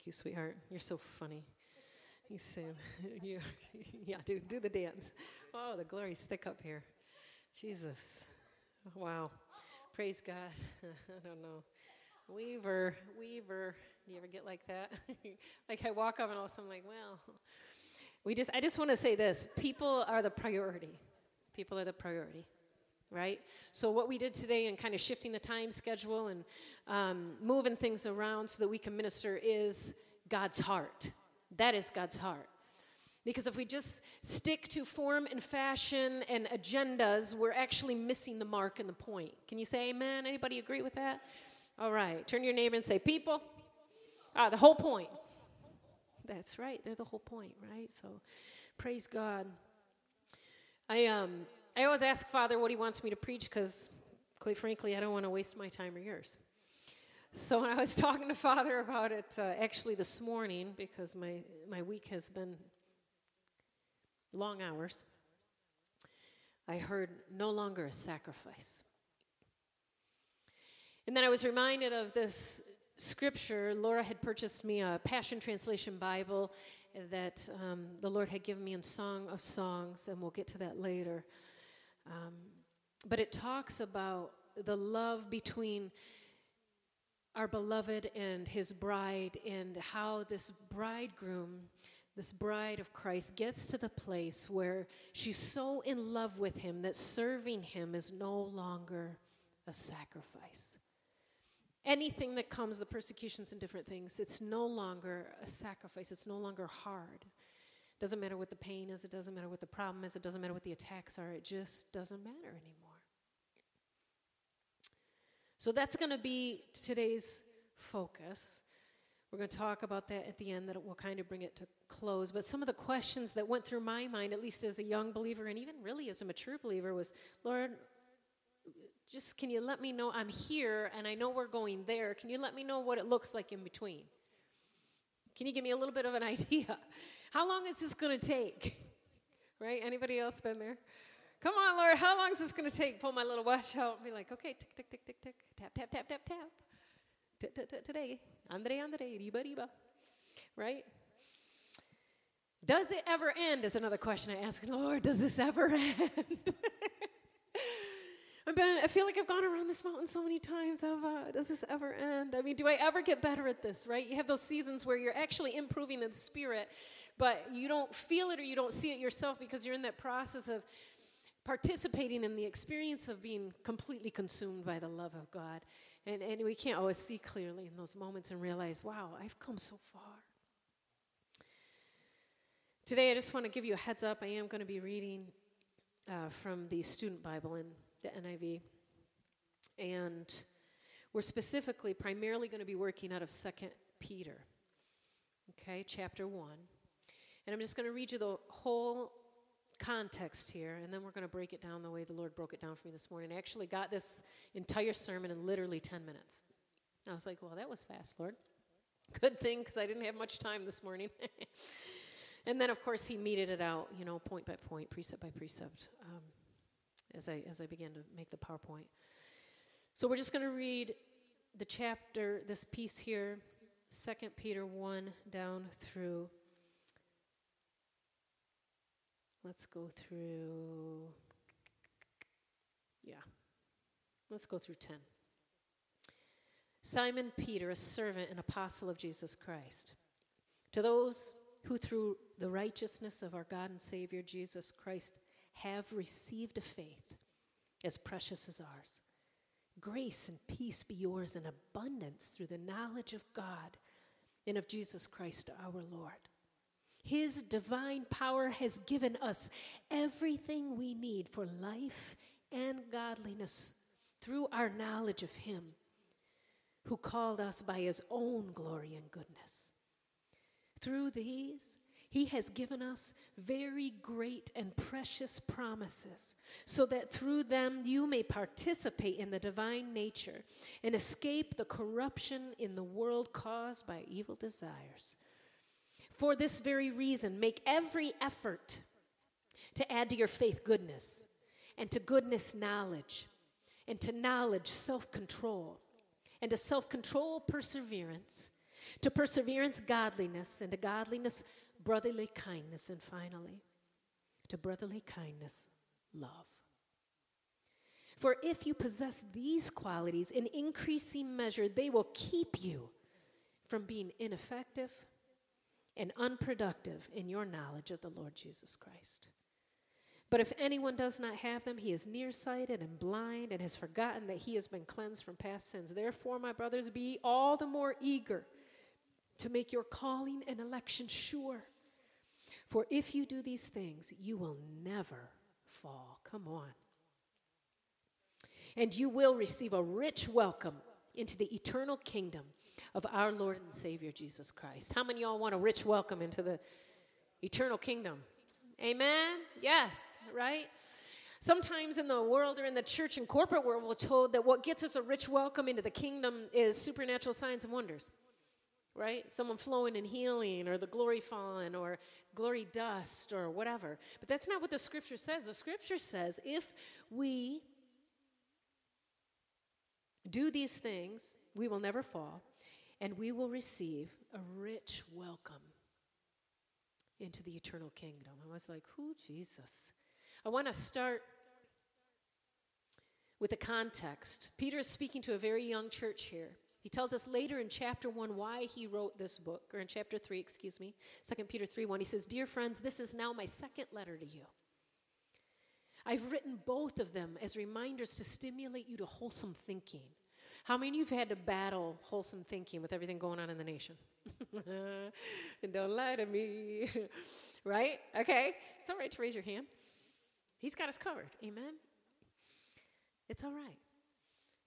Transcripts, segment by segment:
Thank you, sweetheart. You're so funny. You say, you, yeah, do, do the dance. Oh, the glory's thick up here. Jesus. Wow. Praise God. I don't know. Weaver, Weaver. Do you ever get like that? like I walk up and all of a sudden I'm like, well, we just, I just want to say this people are the priority. People are the priority right? So, what we did today and kind of shifting the time schedule and um, moving things around so that we can minister is God's heart. That is God's heart. Because if we just stick to form and fashion and agendas, we're actually missing the mark and the point. Can you say amen? Anybody agree with that? All right. Turn your neighbor and say, People, ah, the whole point. That's right. They're the whole point, right? So praise God. I um I always ask Father what He wants me to preach because, quite frankly, I don't want to waste my time or yours. So when I was talking to Father about it, uh, actually this morning, because my my week has been long hours, I heard no longer a sacrifice. And then I was reminded of this scripture. Laura had purchased me a Passion Translation Bible that um, the Lord had given me in Song of Songs, and we'll get to that later. Um, but it talks about the love between our beloved and his bride, and how this bridegroom, this bride of Christ, gets to the place where she's so in love with him that serving him is no longer a sacrifice. Anything that comes, the persecutions and different things, it's no longer a sacrifice, it's no longer hard. Doesn't matter what the pain is, it doesn't matter what the problem is, it doesn't matter what the attacks are, it just doesn't matter anymore. So that's going to be today's focus. We're going to talk about that at the end, that will kind of bring it to close. But some of the questions that went through my mind, at least as a young believer and even really as a mature believer, was Lord, just can you let me know I'm here and I know we're going there? Can you let me know what it looks like in between? Can you give me a little bit of an idea? How long is this going to take? Right? Anybody else been there? Come on, Lord, how long is this going to take? Pull my little watch out and be like, okay, tick, tick, tick, tick, tick, tap, tap, tap, tap, tap. Today, Andre, Andre, riba, riba. Right? Does it ever end? Is another question I ask. Lord, does this ever end? I've been, I feel like I've gone around this mountain so many times. Uh, does this ever end? I mean, do I ever get better at this, right? You have those seasons where you're actually improving in spirit, but you don't feel it or you don't see it yourself because you're in that process of participating in the experience of being completely consumed by the love of God. And, and we can't always see clearly in those moments and realize, wow, I've come so far. Today, I just want to give you a heads up. I am going to be reading uh, from the Student Bible in the NIV. And we're specifically, primarily going to be working out of Second Peter, okay, chapter 1. And I'm just going to read you the whole context here, and then we're going to break it down the way the Lord broke it down for me this morning. I actually got this entire sermon in literally 10 minutes. I was like, well, that was fast, Lord. Good thing, because I didn't have much time this morning. and then, of course, he meted it out, you know, point by point, precept by precept, um, as, I, as I began to make the PowerPoint. So we're just going to read the chapter, this piece here, 2 Peter 1 down through Let's go through, yeah, let's go through 10. Simon Peter, a servant and apostle of Jesus Christ, to those who through the righteousness of our God and Savior Jesus Christ have received a faith as precious as ours. Grace and peace be yours in abundance through the knowledge of God and of Jesus Christ our Lord. His divine power has given us everything we need for life and godliness through our knowledge of Him. who called us by his own glory and goodness. Through these, he has given us very great and precious promises, so that through them you may participate in the divine nature and escape the corruption in the world caused by evil desires. For this very reason, make every effort to add to your faith goodness, and to goodness, knowledge, and to knowledge, self control, and to self control, perseverance, to perseverance, godliness, and to godliness, brotherly kindness, and finally, to brotherly kindness, love. For if you possess these qualities in increasing measure, they will keep you from being ineffective and unproductive in your knowledge of the Lord Jesus Christ. But if anyone does not have them, he is nearsighted and blind and has forgotten that he has been cleansed from past sins. Therefore, my brothers, be all the more eager to make your calling and election sure. For if you do these things, you will never fall. Come on. And you will receive a rich welcome into the eternal kingdom of our Lord and Savior Jesus Christ. How many of y'all want a rich welcome into the eternal kingdom? Amen? Yes, right? Sometimes in the world or in the church and corporate world, we're told that what gets us a rich welcome into the kingdom is supernatural signs and wonders right? Someone flowing and healing, or the glory falling, or glory dust, or whatever. But that's not what the scripture says. The scripture says if we do these things, we will never fall, and we will receive a rich welcome into the eternal kingdom. I was like, who, Jesus? I want to start with the context. Peter is speaking to a very young church here. He tells us later in chapter 1 why he wrote this book, or in chapter 3, excuse me, 2 Peter 3 1. He says, Dear friends, this is now my second letter to you. I've written both of them as reminders to stimulate you to wholesome thinking. How many of you have had to battle wholesome thinking with everything going on in the nation? and don't lie to me. right? Okay? It's all right to raise your hand. He's got us covered. Amen? It's all right.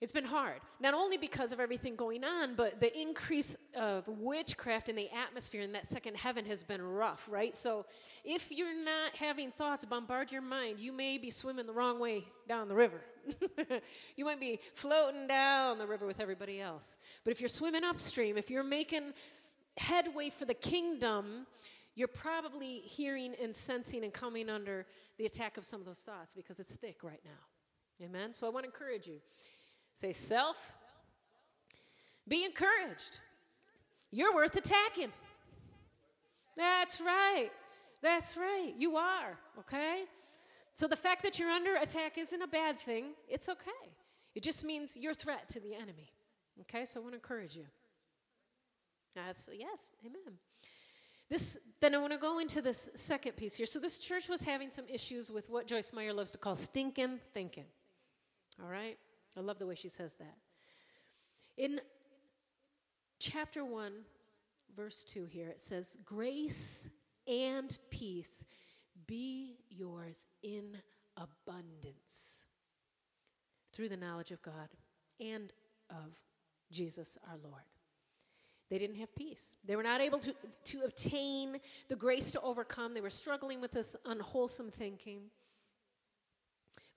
It's been hard, not only because of everything going on, but the increase of witchcraft in the atmosphere in that second heaven has been rough, right? So if you're not having thoughts bombard your mind, you may be swimming the wrong way down the river. you might be floating down the river with everybody else. But if you're swimming upstream, if you're making headway for the kingdom, you're probably hearing and sensing and coming under the attack of some of those thoughts because it's thick right now. Amen? So I want to encourage you. Say, self, be encouraged. You're worth attacking. That's right. That's right. You are, okay? So the fact that you're under attack isn't a bad thing. It's okay. It just means you're a threat to the enemy. Okay? So I want to encourage you. That's yes, amen. This then I want to go into this second piece here. So this church was having some issues with what Joyce Meyer loves to call stinking thinking. All right? I love the way she says that. In chapter 1, verse 2 here, it says, Grace and peace be yours in abundance through the knowledge of God and of Jesus our Lord. They didn't have peace. They were not able to, to obtain the grace to overcome. They were struggling with this unwholesome thinking.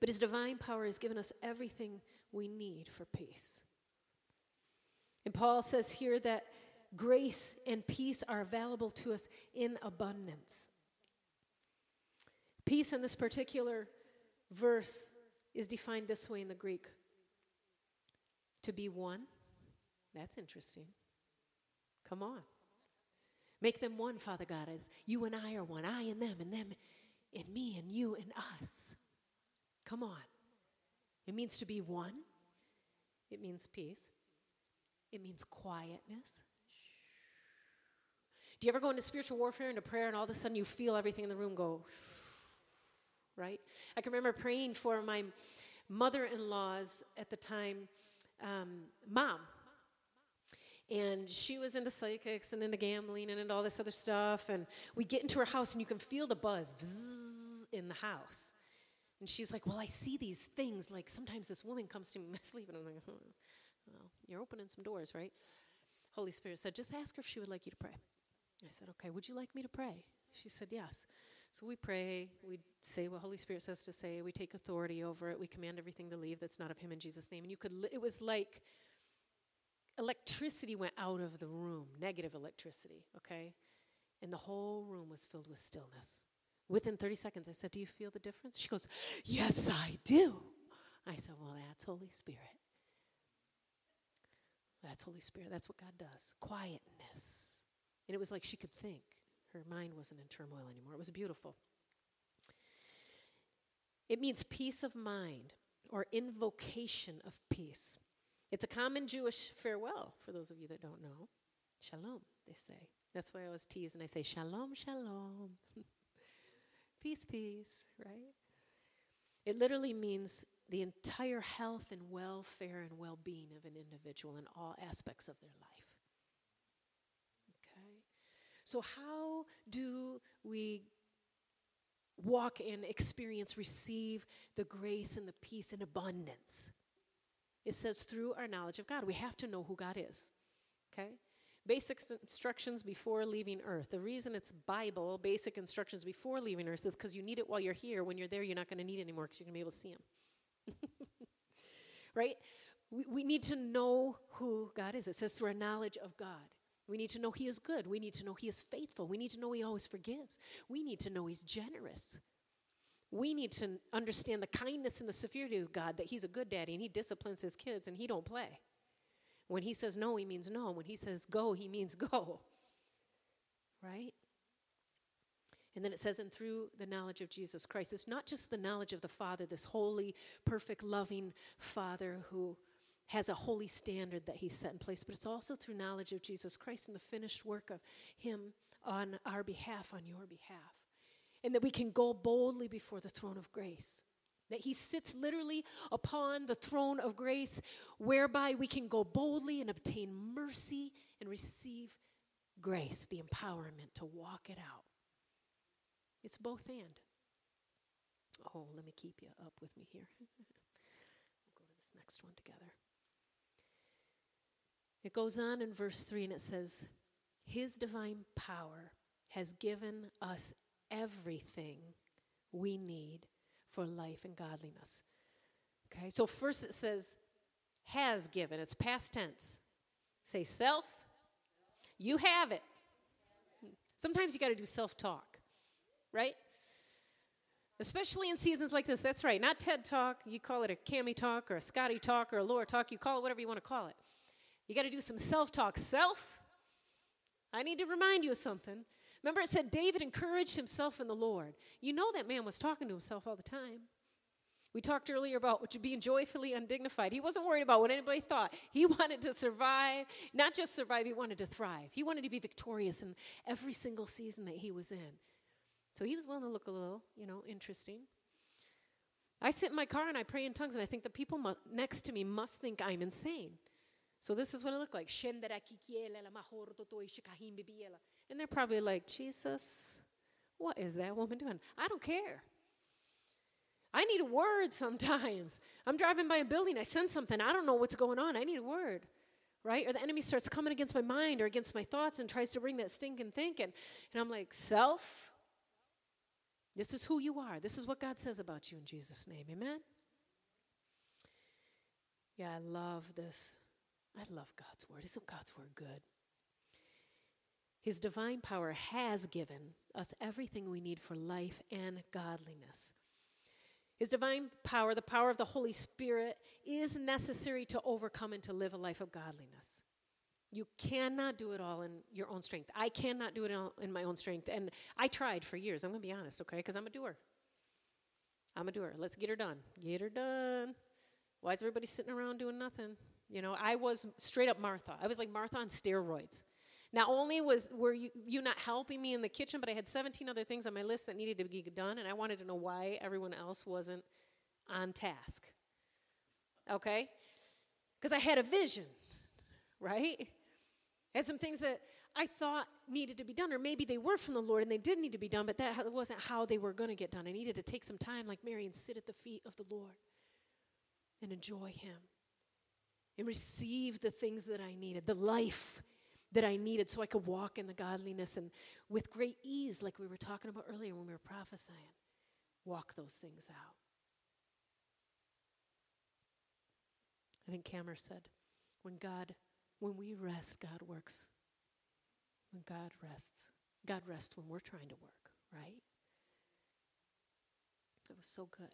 But His divine power has given us everything we need for peace. And Paul says here that grace and peace are available to us in abundance. Peace in this particular verse is defined this way in the Greek to be one. That's interesting. Come on. Make them one, Father God, as you and I are one. I and them, and them and me, and you and us. Come on. It means to be one, it means peace, it means quietness. Do you ever go into spiritual warfare, into prayer, and all of a sudden you feel everything in the room go, right? I can remember praying for my mother in law's at the time um, mom. And she was into psychics and into gambling and into all this other stuff. And we get into her house, and you can feel the buzz in the house. And she's like, Well, I see these things. Like sometimes this woman comes to me in my sleep, and I'm like, Well, You're opening some doors, right? Holy Spirit said, Just ask her if she would like you to pray. I said, Okay, would you like me to pray? She said, Yes. So we pray, we say what Holy Spirit says to say, we take authority over it, we command everything to leave that's not of Him in Jesus' name. And you could, li- it was like electricity went out of the room, negative electricity, okay? And the whole room was filled with stillness. Within 30 seconds, I said, Do you feel the difference? She goes, Yes, I do. I said, Well, that's Holy Spirit. That's Holy Spirit. That's what God does. Quietness. And it was like she could think. Her mind wasn't in turmoil anymore. It was beautiful. It means peace of mind or invocation of peace. It's a common Jewish farewell for those of you that don't know. Shalom, they say. That's why I always tease and I say, Shalom, shalom. peace, peace, right? It literally means the entire health and welfare and well being of an individual in all aspects of their life. So, how do we walk and experience, receive the grace and the peace and abundance? It says through our knowledge of God. We have to know who God is. Okay? Basic instructions before leaving earth. The reason it's Bible, basic instructions before leaving earth, is because you need it while you're here. When you're there, you're not going to need it anymore because you're going to be able to see Him. right? We, we need to know who God is. It says through our knowledge of God. We need to know He is good. We need to know He is faithful. We need to know He always forgives. We need to know He's generous. We need to understand the kindness and the severity of God that He's a good daddy and He disciplines His kids and He don't play. When He says no, He means no. When He says go, He means go. Right? And then it says, and through the knowledge of Jesus Christ. It's not just the knowledge of the Father, this holy, perfect, loving Father who has a holy standard that He's set in place, but it's also through knowledge of Jesus Christ and the finished work of Him on our behalf, on your behalf. And that we can go boldly before the throne of grace. That He sits literally upon the throne of grace, whereby we can go boldly and obtain mercy and receive grace, the empowerment to walk it out. It's both and. Oh, let me keep you up with me here. we'll go to this next one together. It goes on in verse 3 and it says, His divine power has given us everything we need for life and godliness. Okay, so first it says, has given. It's past tense. Say self. You have it. Sometimes you got to do self talk right? Especially in seasons like this. That's right. Not TED Talk. You call it a Cami Talk or a Scotty Talk or a Laura Talk. You call it whatever you want to call it. You got to do some self talk. Self, I need to remind you of something. Remember, it said David encouraged himself in the Lord. You know that man was talking to himself all the time. We talked earlier about being joyfully undignified. He wasn't worried about what anybody thought. He wanted to survive, not just survive, he wanted to thrive. He wanted to be victorious in every single season that he was in. So he was willing to look a little, you know, interesting. I sit in my car and I pray in tongues, and I think the people mu- next to me must think I'm insane. So this is what it looked like. And they're probably like, Jesus, what is that woman doing? I don't care. I need a word sometimes. I'm driving by a building, I sense something, I don't know what's going on. I need a word. Right? Or the enemy starts coming against my mind or against my thoughts and tries to bring that stinking thinking. And I'm like, self, this is who you are. This is what God says about you in Jesus' name. Amen? Yeah, I love this. I love God's word. Isn't God's word good? His divine power has given us everything we need for life and godliness. His divine power, the power of the Holy Spirit, is necessary to overcome and to live a life of godliness. You cannot do it all in your own strength. I cannot do it all in my own strength. And I tried for years. I'm going to be honest, okay? Because I'm a doer. I'm a doer. Let's get her done. Get her done. Why is everybody sitting around doing nothing? You know, I was straight up Martha. I was like Martha on steroids. Not only was were you, you not helping me in the kitchen, but I had 17 other things on my list that needed to be done, and I wanted to know why everyone else wasn't on task. Okay? Because I had a vision, right? I had some things that I thought needed to be done, or maybe they were from the Lord and they did need to be done, but that wasn't how they were going to get done. I needed to take some time, like Mary, and sit at the feet of the Lord and enjoy Him. And receive the things that I needed, the life that I needed so I could walk in the godliness and with great ease, like we were talking about earlier when we were prophesying, walk those things out. I think Cameron said, when God, when we rest, God works. When God rests, God rests when we're trying to work, right? That was so good.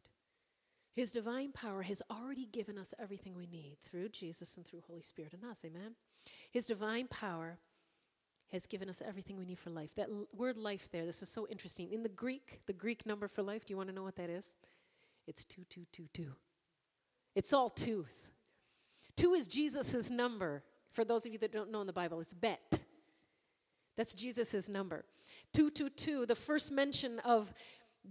His divine power has already given us everything we need through Jesus and through Holy Spirit in us. Amen. His divine power has given us everything we need for life. That l- word life there, this is so interesting. In the Greek, the Greek number for life, do you want to know what that is? It's 2222. It's all twos. Two is Jesus' number. For those of you that don't know in the Bible, it's bet. That's Jesus' number. 222, the first mention of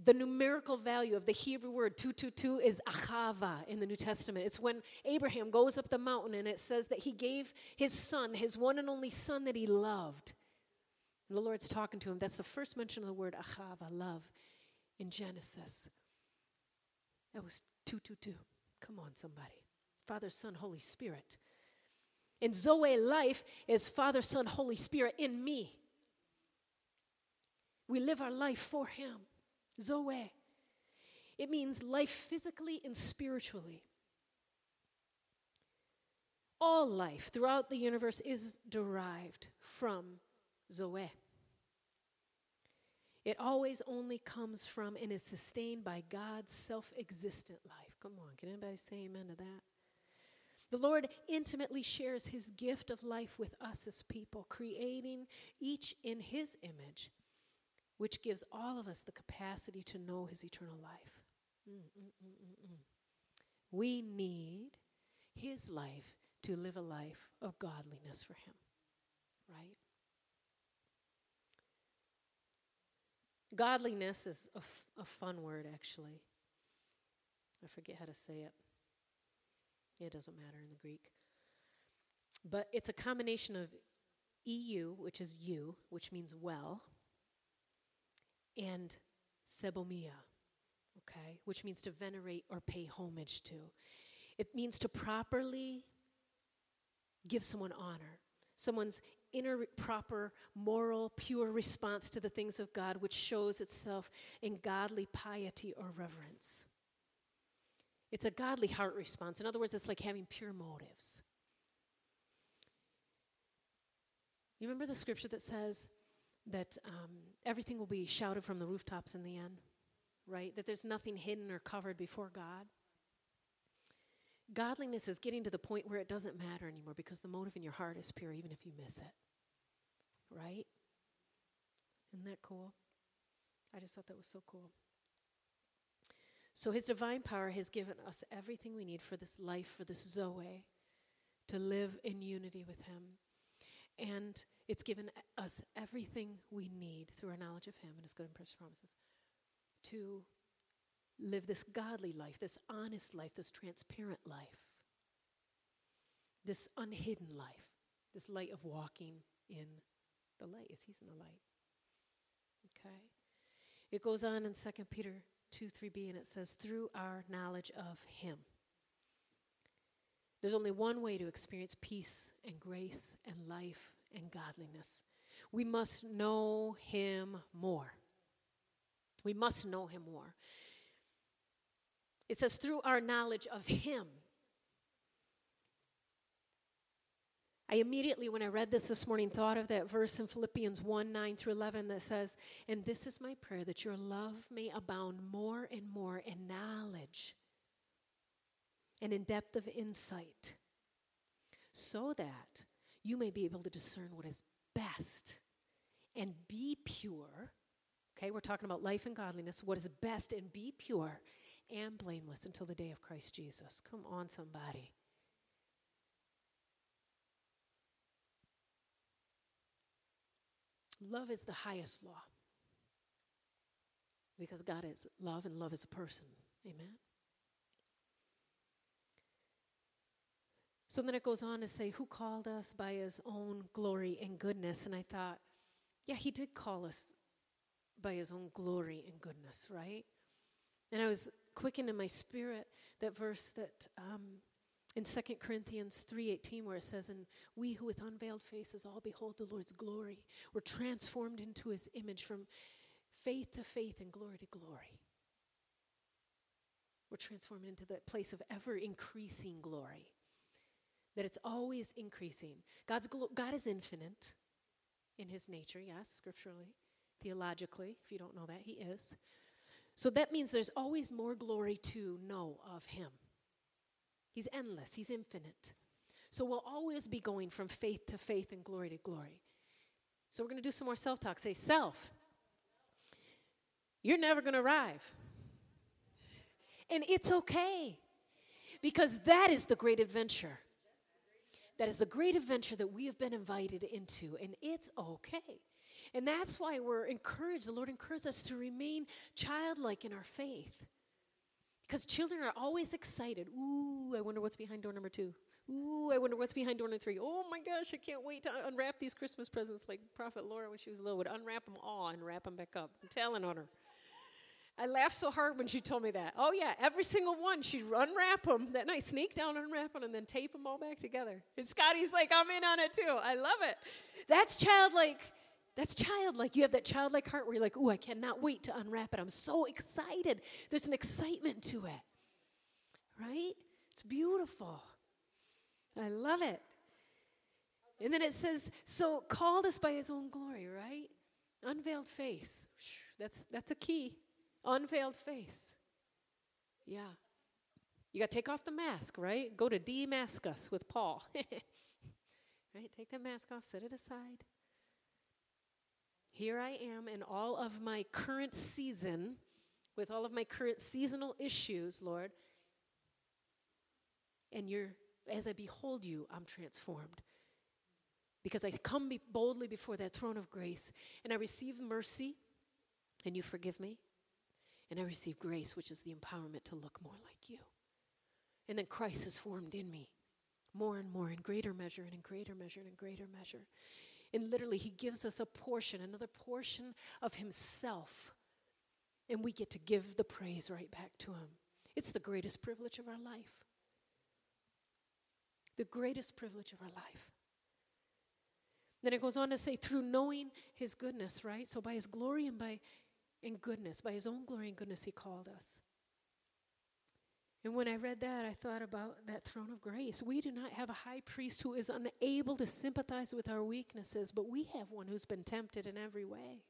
the numerical value of the Hebrew word 222 is ahava in the New Testament. It's when Abraham goes up the mountain and it says that he gave his son, his one and only son that he loved. And the Lord's talking to him. That's the first mention of the word ahava, love, in Genesis. That was 222. Come on, somebody. Father, Son, Holy Spirit. And Zoe life is Father, Son, Holy Spirit in me. We live our life for Him. Zoe. It means life physically and spiritually. All life throughout the universe is derived from Zoe. It always only comes from and is sustained by God's self existent life. Come on, can anybody say amen to that? The Lord intimately shares his gift of life with us as people, creating each in his image which gives all of us the capacity to know his eternal life. Mm-mm-mm-mm-mm. We need his life to live a life of godliness for him, right? Godliness is a, f- a fun word, actually. I forget how to say it. It doesn't matter in the Greek. But it's a combination of EU, which is you, which means well, and sebomai, okay, which means to venerate or pay homage to. It means to properly give someone honor, someone's inner proper moral pure response to the things of God which shows itself in godly piety or reverence. It's a godly heart response. In other words, it's like having pure motives. You remember the scripture that says that um, everything will be shouted from the rooftops in the end, right? That there's nothing hidden or covered before God. Godliness is getting to the point where it doesn't matter anymore because the motive in your heart is pure, even if you miss it, right? Isn't that cool? I just thought that was so cool. So, His divine power has given us everything we need for this life, for this Zoe, to live in unity with Him. And it's given us everything we need through our knowledge of Him and His good and precious promises to live this godly life, this honest life, this transparent life, this unhidden life, this light of walking in the light, as He's in the light. Okay? It goes on in 2 Peter 2 3b, and it says, through our knowledge of Him. There's only one way to experience peace and grace and life and godliness. We must know Him more. We must know Him more. It says, through our knowledge of Him. I immediately, when I read this this morning, thought of that verse in Philippians 1 9 through 11 that says, And this is my prayer that your love may abound more and more in knowledge and in depth of insight, so that you may be able to discern what is best and be pure. Okay, we're talking about life and godliness, what is best and be pure and blameless until the day of Christ Jesus. Come on, somebody. Love is the highest law because God is love and love is a person. Amen. So then it goes on to say, Who called us by his own glory and goodness? And I thought, yeah, he did call us by his own glory and goodness, right? And I was quickened in my spirit that verse that um, in 2 Corinthians 3:18 where it says and we who with unveiled faces all behold the Lord's glory were transformed into his image from faith to faith and glory to glory. We're transformed into the place of ever increasing glory. That it's always increasing. God's God is infinite in his nature, yes, scripturally, theologically, if you don't know that, he is. So that means there's always more glory to know of him. He's endless, He's infinite. So we'll always be going from faith to faith and glory to glory. So we're going to do some more self talk. Say, self, you're never going to arrive. And it's okay because that is the great adventure. That is the great adventure that we have been invited into, and it's okay. And that's why we're encouraged, the Lord encourages us to remain childlike in our faith. Because children are always excited. Ooh, I wonder what's behind door number two. Ooh, I wonder what's behind door number three. Oh my gosh, I can't wait to unwrap these Christmas presents like Prophet Laura when she was little would unwrap them all and wrap them back up. I'm telling on her. I laughed so hard when she told me that. Oh, yeah, every single one. She'd unwrap them that night, sneak down, unwrap them, and then tape them all back together. And Scotty's like, I'm in on it too. I love it. That's childlike that's childlike. You have that childlike heart where you're like, oh, I cannot wait to unwrap it. I'm so excited. There's an excitement to it, right? It's beautiful. I love it. And then it says, so called us by his own glory, right? Unveiled face. That's, that's a key. Unveiled face. Yeah. You got to take off the mask, right? Go to Damascus with Paul. right? Take that mask off, set it aside. Here I am in all of my current season, with all of my current seasonal issues, Lord. And you're, as I behold you, I'm transformed. Because I come be boldly before that throne of grace and I receive mercy and you forgive me. And I receive grace, which is the empowerment to look more like you. And then Christ is formed in me more and more in greater measure and in greater measure and in greater measure. And literally, He gives us a portion, another portion of Himself. And we get to give the praise right back to Him. It's the greatest privilege of our life. The greatest privilege of our life. Then it goes on to say, through knowing His goodness, right? So by His glory and by in goodness, by His own glory and goodness, He called us. And when I read that, I thought about that throne of grace. We do not have a high priest who is unable to sympathize with our weaknesses, but we have one who's been tempted in every way.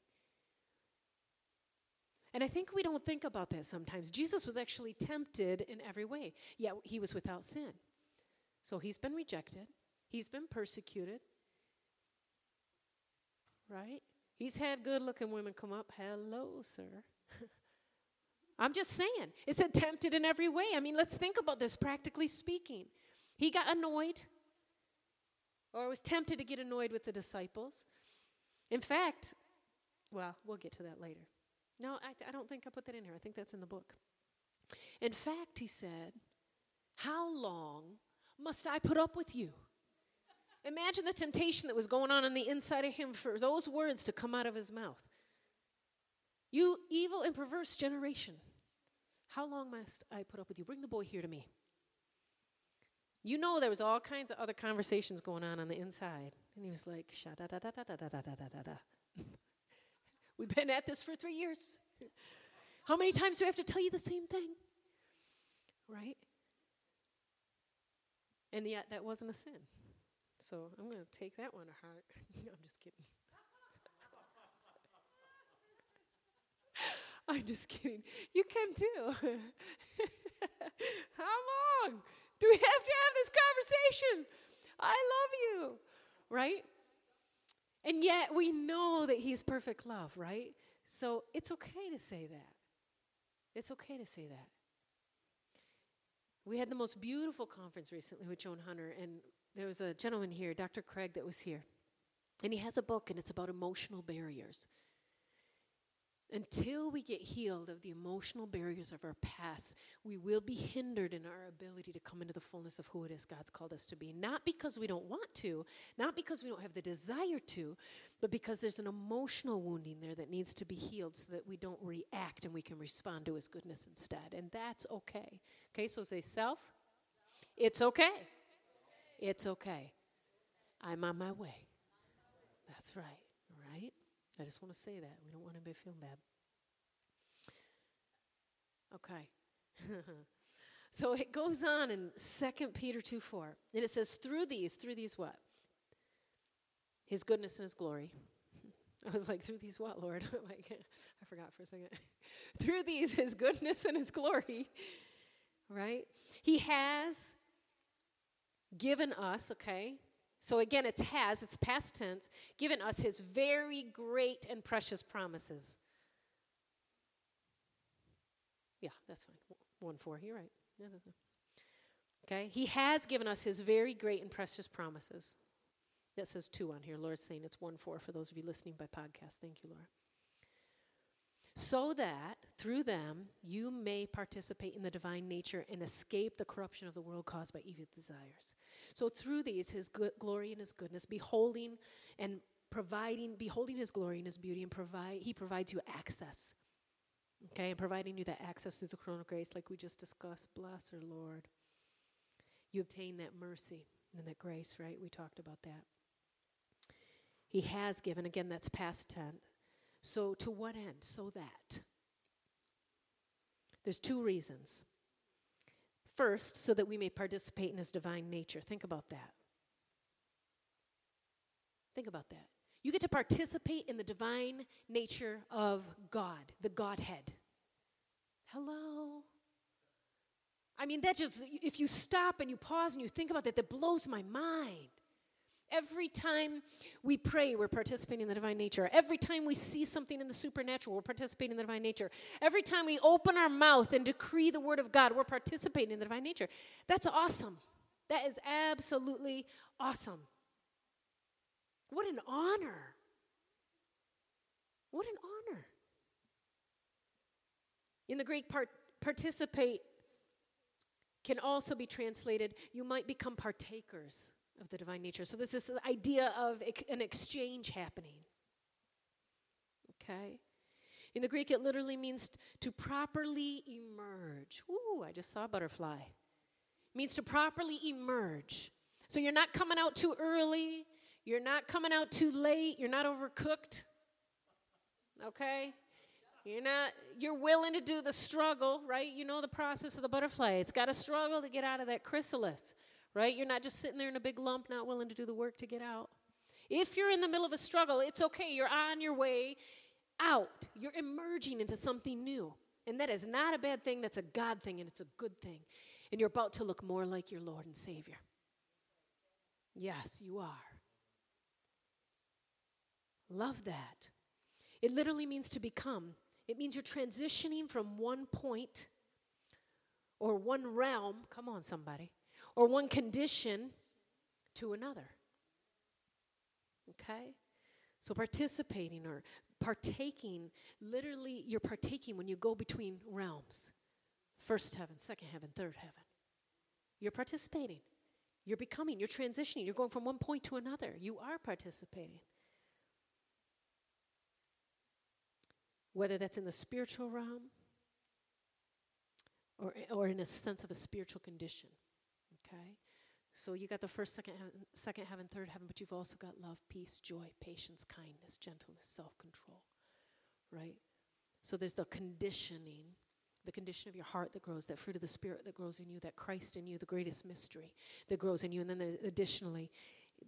And I think we don't think about that sometimes. Jesus was actually tempted in every way, yet he was without sin. So he's been rejected, he's been persecuted, right? He's had good looking women come up. Hello, sir. I'm just saying, it's attempted in every way. I mean, let's think about this practically speaking. He got annoyed, or was tempted to get annoyed with the disciples. In fact, well, we'll get to that later. No, I, th- I don't think I put that in here. I think that's in the book. In fact, he said, How long must I put up with you? Imagine the temptation that was going on on the inside of him for those words to come out of his mouth. You evil and perverse generation. How long must I put up with you? Bring the boy here to me. You know there was all kinds of other conversations going on on the inside. And he was like, sha da da da da da da da da da da. We've been at this for three years. How many times do I have to tell you the same thing? Right? And yet that wasn't a sin. So I'm going to take that one to heart. no, I'm just kidding. I'm just kidding. You can too. How long do we have to have this conversation? I love you, right? And yet we know that He's perfect love, right? So it's okay to say that. It's okay to say that. We had the most beautiful conference recently with Joan Hunter, and there was a gentleman here, Dr. Craig, that was here. And he has a book, and it's about emotional barriers. Until we get healed of the emotional barriers of our past, we will be hindered in our ability to come into the fullness of who it is God's called us to be. Not because we don't want to, not because we don't have the desire to, but because there's an emotional wounding there that needs to be healed so that we don't react and we can respond to His goodness instead. And that's okay. Okay, so say self, It's okay. It's okay. I'm on my way. That's right. Right? I just want to say that. We don't want anybody feeling bad. Okay. so it goes on in 2 Peter 2 4. And it says, through these, through these what? His goodness and his glory. I was like, through these what, Lord? like, I forgot for a second. through these, his goodness and his glory, right? He has given us, okay? So again, it's has, it's past tense, given us his very great and precious promises. Yeah, that's fine. One four, you're right. Yeah. Okay, he has given us his very great and precious promises. That says two on here. Laura's saying it's one four for those of you listening by podcast. Thank you, Laura. So that through them you may participate in the divine nature and escape the corruption of the world caused by evil desires. So through these, his good, glory and his goodness, beholding and providing, beholding his glory and his beauty, and provide, he provides you access. Okay, and providing you that access through the throne of grace, like we just discussed. Bless her, Lord. You obtain that mercy and that grace, right? We talked about that. He has given, again, that's past tense. So, to what end? So that. There's two reasons. First, so that we may participate in his divine nature. Think about that. Think about that. You get to participate in the divine nature of God, the Godhead. Hello? I mean, that just, if you stop and you pause and you think about that, that blows my mind. Every time we pray, we're participating in the divine nature. Every time we see something in the supernatural, we're participating in the divine nature. Every time we open our mouth and decree the word of God, we're participating in the divine nature. That's awesome. That is absolutely awesome. What an honor. What an honor. In the Greek, part, participate can also be translated, you might become partakers of the divine nature. So, this is the idea of an exchange happening. Okay? In the Greek, it literally means to properly emerge. Ooh, I just saw a butterfly. It means to properly emerge. So, you're not coming out too early, you're not coming out too late, you're not overcooked. Okay? You're not, you're willing to do the struggle, right? You know the process of the butterfly. It's got to struggle to get out of that chrysalis right? You're not just sitting there in a big lump, not willing to do the work to get out. If you're in the middle of a struggle, it's okay. You're on your way out. You're emerging into something new. And that is not a bad thing, that's a God thing, and it's a good thing. And you're about to look more like your Lord and Savior. Yes, you are. Love that. It literally means to become. It means you're transitioning from one point or one realm, come on, somebody, or one condition to another. Okay? So participating or partaking, literally, you're partaking when you go between realms first heaven, second heaven, third heaven. You're participating. You're becoming, you're transitioning, you're going from one point to another. You are participating. Whether that's in the spiritual realm or, or in a sense of a spiritual condition. Okay? So you got the first, second, heaven, second heaven, third heaven, but you've also got love, peace, joy, patience, kindness, gentleness, self control. Right? So there's the conditioning, the condition of your heart that grows, that fruit of the Spirit that grows in you, that Christ in you, the greatest mystery that grows in you. And then additionally,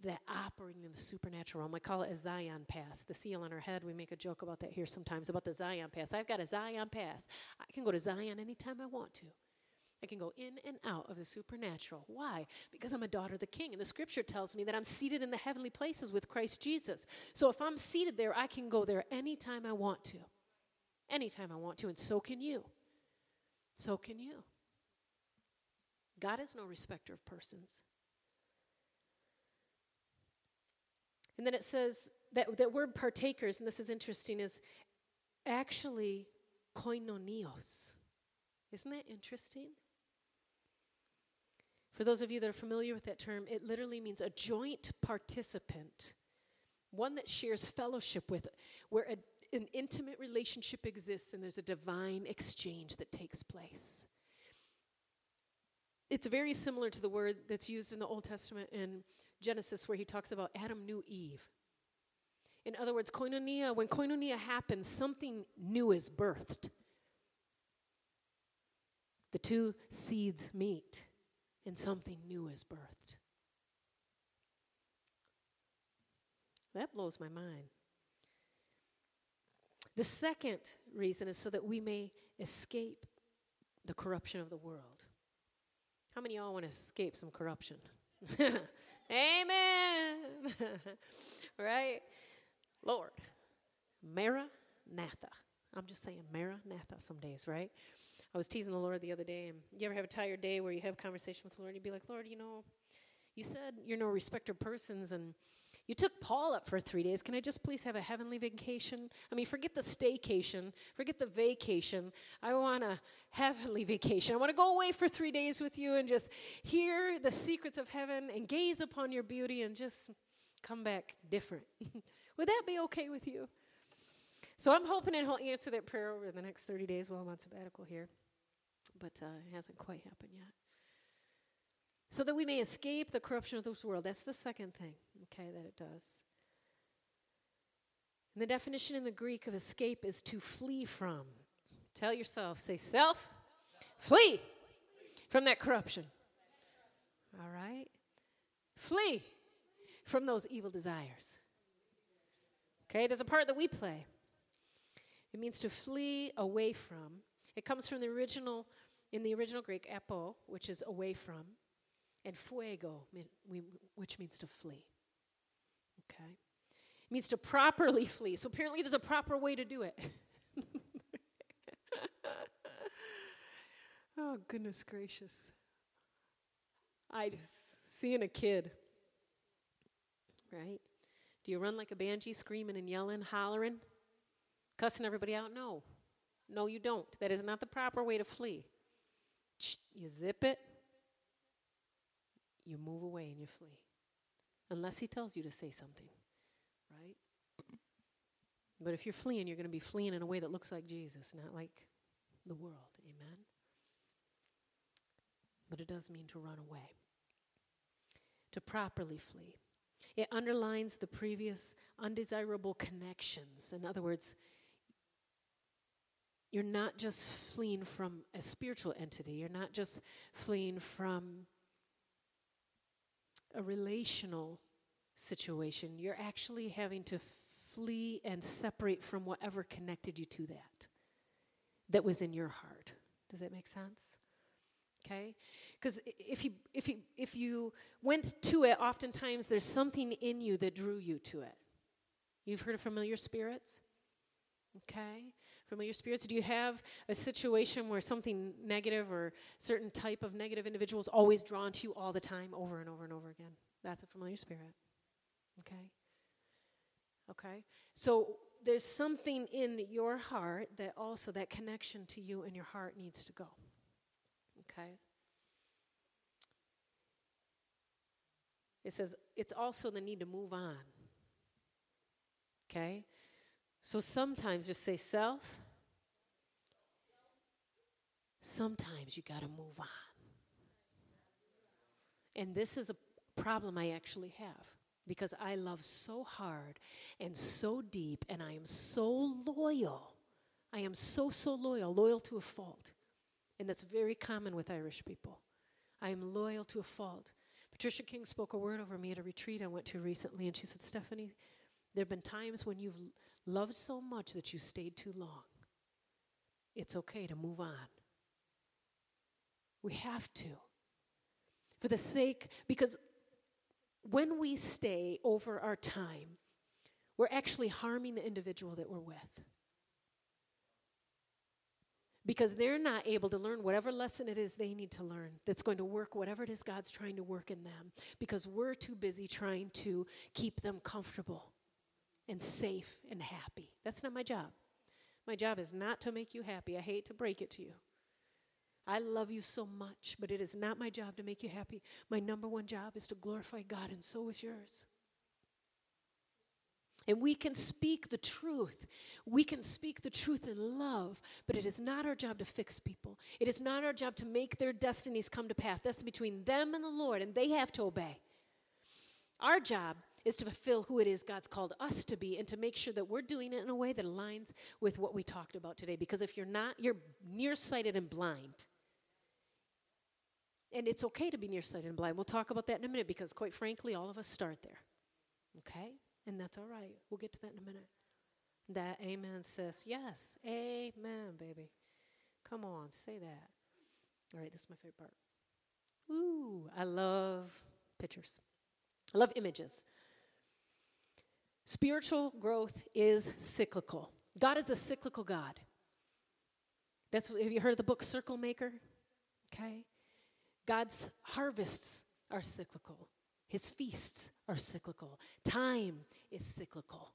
that operating in the supernatural realm. I call it a Zion pass. The seal on our head, we make a joke about that here sometimes about the Zion pass. I've got a Zion pass. I can go to Zion anytime I want to. I can go in and out of the supernatural. Why? Because I'm a daughter of the King. And the scripture tells me that I'm seated in the heavenly places with Christ Jesus. So if I'm seated there, I can go there anytime I want to. Anytime I want to. And so can you. So can you. God is no respecter of persons. And then it says that that word partakers, and this is interesting, is actually koinonios. Isn't that interesting? For those of you that are familiar with that term, it literally means a joint participant, one that shares fellowship with, where a, an intimate relationship exists and there's a divine exchange that takes place. it's very similar to the word that's used in the Old Testament in Genesis, where he talks about Adam knew Eve. In other words, koinonia, when koinonia happens, something new is birthed. The two seeds meet, and something new is birthed. That blows my mind. The second reason is so that we may escape the corruption of the world. How many of y'all want to escape some corruption? Amen. right? Lord, Maranatha. I'm just saying Maranatha some days, right? I was teasing the Lord the other day, and you ever have a tired day where you have a conversation with the Lord, and you'd be like, Lord, you know, you said you're no respecter of persons, and you took Paul up for three days. Can I just please have a heavenly vacation? I mean, forget the staycation, forget the vacation. I want a heavenly vacation. I want to go away for three days with you and just hear the secrets of heaven and gaze upon your beauty and just come back different. Would that be okay with you? So I'm hoping and he'll answer that prayer over the next 30 days while I'm on sabbatical here. But uh, it hasn't quite happened yet so that we may escape the corruption of this world. That's the second thing, okay, that it does. And the definition in the Greek of escape is to flee from. Tell yourself, say, self, flee from that corruption. All right? Flee from those evil desires. Okay, there's a part that we play. It means to flee away from. It comes from the original, in the original Greek, apo, which is away from and pheugo, which means to flee. Okay? It means to properly flee. So apparently there's a proper way to do it. oh, goodness gracious. I just seeing a kid, right? Do you run like a banshee, screaming and yelling, hollering, cussing everybody out? No. No, you don't. That is not the proper way to flee. You zip it, you move away and you flee. Unless he tells you to say something, right? But if you're fleeing, you're going to be fleeing in a way that looks like Jesus, not like the world. Amen? But it does mean to run away, to properly flee. It underlines the previous undesirable connections. In other words, you're not just fleeing from a spiritual entity, you're not just fleeing from a relational situation, you're actually having to flee and separate from whatever connected you to that, that was in your heart. Does that make sense? Okay? Because if you, if, you, if you went to it, oftentimes there's something in you that drew you to it. You've heard of familiar spirits? Okay? Familiar spirits. Do you have a situation where something negative or certain type of negative individual is always drawn to you all the time, over and over and over again? That's a familiar spirit. Okay? Okay? So there's something in your heart that also, that connection to you and your heart needs to go. Okay? It says it's also the need to move on. Okay? So sometimes just say self. Sometimes you got to move on. And this is a problem I actually have because I love so hard and so deep and I am so loyal. I am so, so loyal, loyal to a fault. And that's very common with Irish people. I am loyal to a fault. Patricia King spoke a word over me at a retreat I went to recently, and she said, Stephanie, there have been times when you've loved so much that you stayed too long. It's okay to move on. We have to. For the sake, because when we stay over our time, we're actually harming the individual that we're with. Because they're not able to learn whatever lesson it is they need to learn that's going to work, whatever it is God's trying to work in them. Because we're too busy trying to keep them comfortable and safe and happy. That's not my job. My job is not to make you happy. I hate to break it to you. I love you so much, but it is not my job to make you happy. My number one job is to glorify God, and so is yours. And we can speak the truth. We can speak the truth in love, but it is not our job to fix people. It is not our job to make their destinies come to pass. That's between them and the Lord, and they have to obey. Our job is to fulfill who it is God's called us to be and to make sure that we're doing it in a way that aligns with what we talked about today. Because if you're not, you're nearsighted and blind. And it's okay to be nearsighted and blind. We'll talk about that in a minute because, quite frankly, all of us start there. Okay? And that's all right. We'll get to that in a minute. That amen, sis. Yes. Amen, baby. Come on, say that. All right, this is my favorite part. Ooh, I love pictures. I love images. Spiritual growth is cyclical. God is a cyclical God. That's have you heard of the book Circle Maker? Okay. God's harvests are cyclical. His feasts are cyclical. Time is cyclical.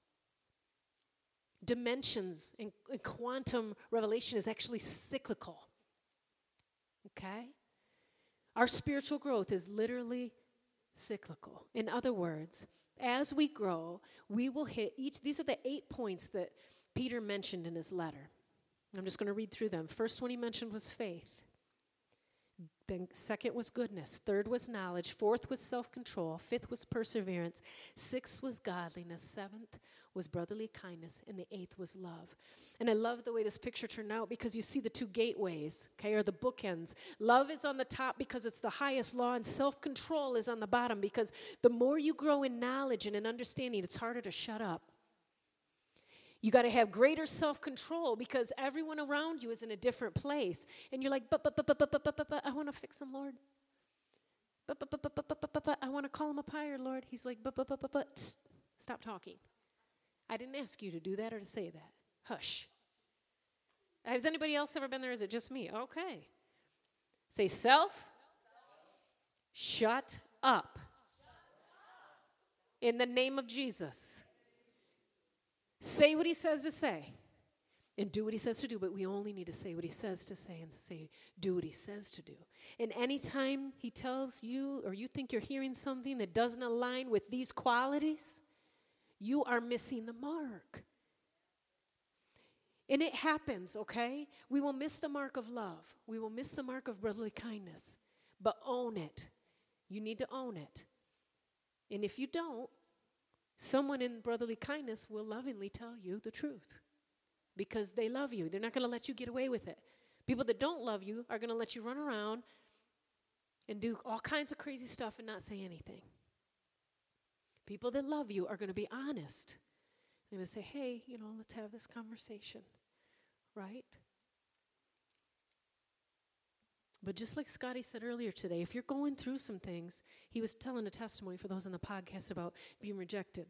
Dimensions and, and quantum revelation is actually cyclical. Okay? Our spiritual growth is literally cyclical. In other words, as we grow, we will hit each, these are the eight points that Peter mentioned in his letter. I'm just going to read through them. First one he mentioned was faith. Then second was goodness. Third was knowledge. Fourth was self control. Fifth was perseverance. Sixth was godliness. Seventh was brotherly kindness. And the eighth was love. And I love the way this picture turned out because you see the two gateways, okay, or the bookends. Love is on the top because it's the highest law, and self control is on the bottom because the more you grow in knowledge and in understanding, it's harder to shut up. You got to have greater self control because everyone around you is in a different place. And you're like, but, but, but, but, but, but, but, but, but I want to fix him, Lord. But, but, but, but, but, but, but, but, but, I want to call him up higher, Lord. He's like, but, but, but, but, but, stop talking. I didn't ask you to do that or to say that. Hush. Has anybody else ever been there? Is it just me? Okay. Say self. Shut up. In the name of Jesus. Say what he says to say and do what he says to do, but we only need to say what he says to say and say, do what he says to do. And anytime he tells you or you think you're hearing something that doesn't align with these qualities, you are missing the mark. And it happens, okay? We will miss the mark of love. We will miss the mark of brotherly kindness. But own it. You need to own it. And if you don't, someone in brotherly kindness will lovingly tell you the truth because they love you. They're not going to let you get away with it. People that don't love you are going to let you run around and do all kinds of crazy stuff and not say anything. People that love you are going to be honest. They're going to say, hey, you know, let's have this conversation, right? But just like Scotty said earlier today, if you're going through some things, he was telling a testimony for those in the podcast about being rejected,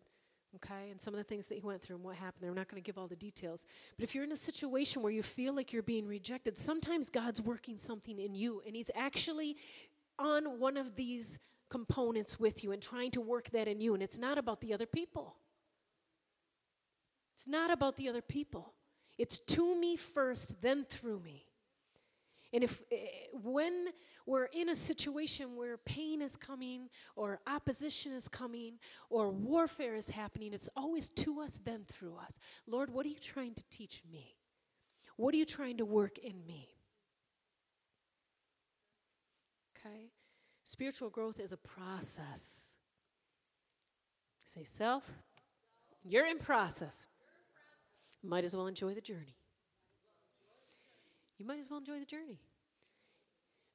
okay, and some of the things that he went through and what happened. I'm not going to give all the details. But if you're in a situation where you feel like you're being rejected, sometimes God's working something in you, and he's actually on one of these components with you and trying to work that in you. And it's not about the other people. It's not about the other people. It's to me first, then through me. And if eh, when we're in a situation where pain is coming or opposition is coming or warfare is happening, it's always to us then through us. Lord, what are you trying to teach me? What are you trying to work in me? Okay? Spiritual growth is a process. Say self, you're in process. Might as well enjoy the journey you might as well enjoy the journey.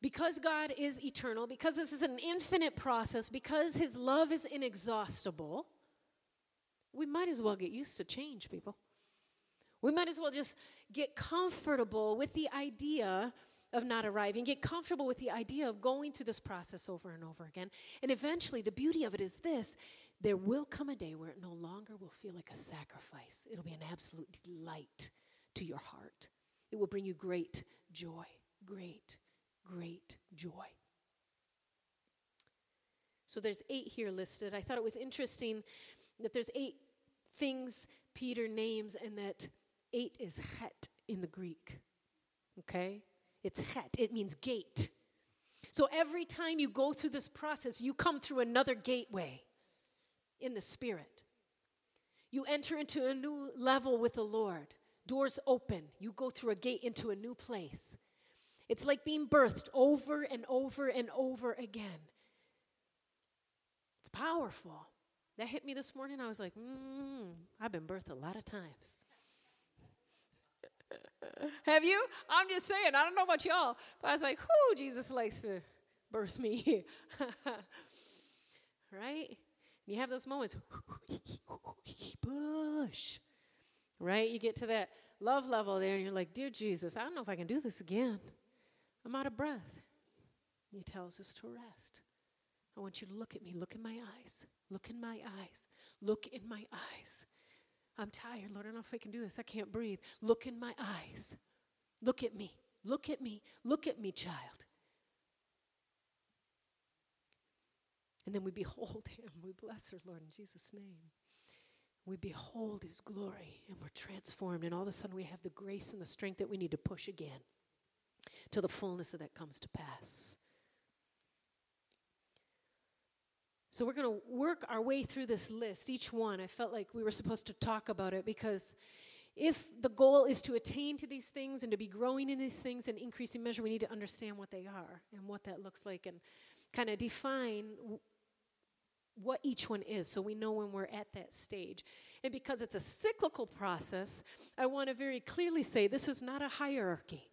Because God is eternal, because this is an infinite process, because His love is inexhaustible, we might as well get used to change, people. We might as well just get comfortable with the idea of not arriving, get comfortable with the idea of going through this process over and over again. And eventually, the beauty of it is this there will come a day where it no longer will feel like a sacrifice, it'll be an absolute delight to your heart. It will bring you great joy, great, great joy. So there's eight here listed. I thought it was interesting that there's eight things Peter names and that eight is het in the Greek. Okay? It's het, it means gate. So every time you go through this process, you come through another gateway in the spirit. You enter into a new level with the Lord. Doors open. You go through a gate into a new place. It's like being birthed over and over and over again. It's powerful. That hit me this morning. I was like, mm, I've been birthed a lot of times. Have you? I'm just saying, I don't know about y'all, but I was like, whoo, Jesus likes to birth me. right? And you have those moments, push. Right? You get to that love level there, and you're like, Dear Jesus, I don't know if I can do this again. I'm out of breath. He tells us to rest. I want you to look at me. Look in my eyes. Look in my eyes. Look in my eyes. I'm tired, Lord. I don't know if I can do this. I can't breathe. Look in my eyes. Look at me. Look at me. Look at me, child. And then we behold him. We bless our Lord in Jesus' name. We behold his glory and we're transformed. And all of a sudden, we have the grace and the strength that we need to push again till the fullness of that comes to pass. So we're going to work our way through this list, each one. I felt like we were supposed to talk about it because if the goal is to attain to these things and to be growing in these things in increasing measure, we need to understand what they are and what that looks like and kind of define what each one is so we know when we're at that stage. And because it's a cyclical process, I want to very clearly say this is not a hierarchy.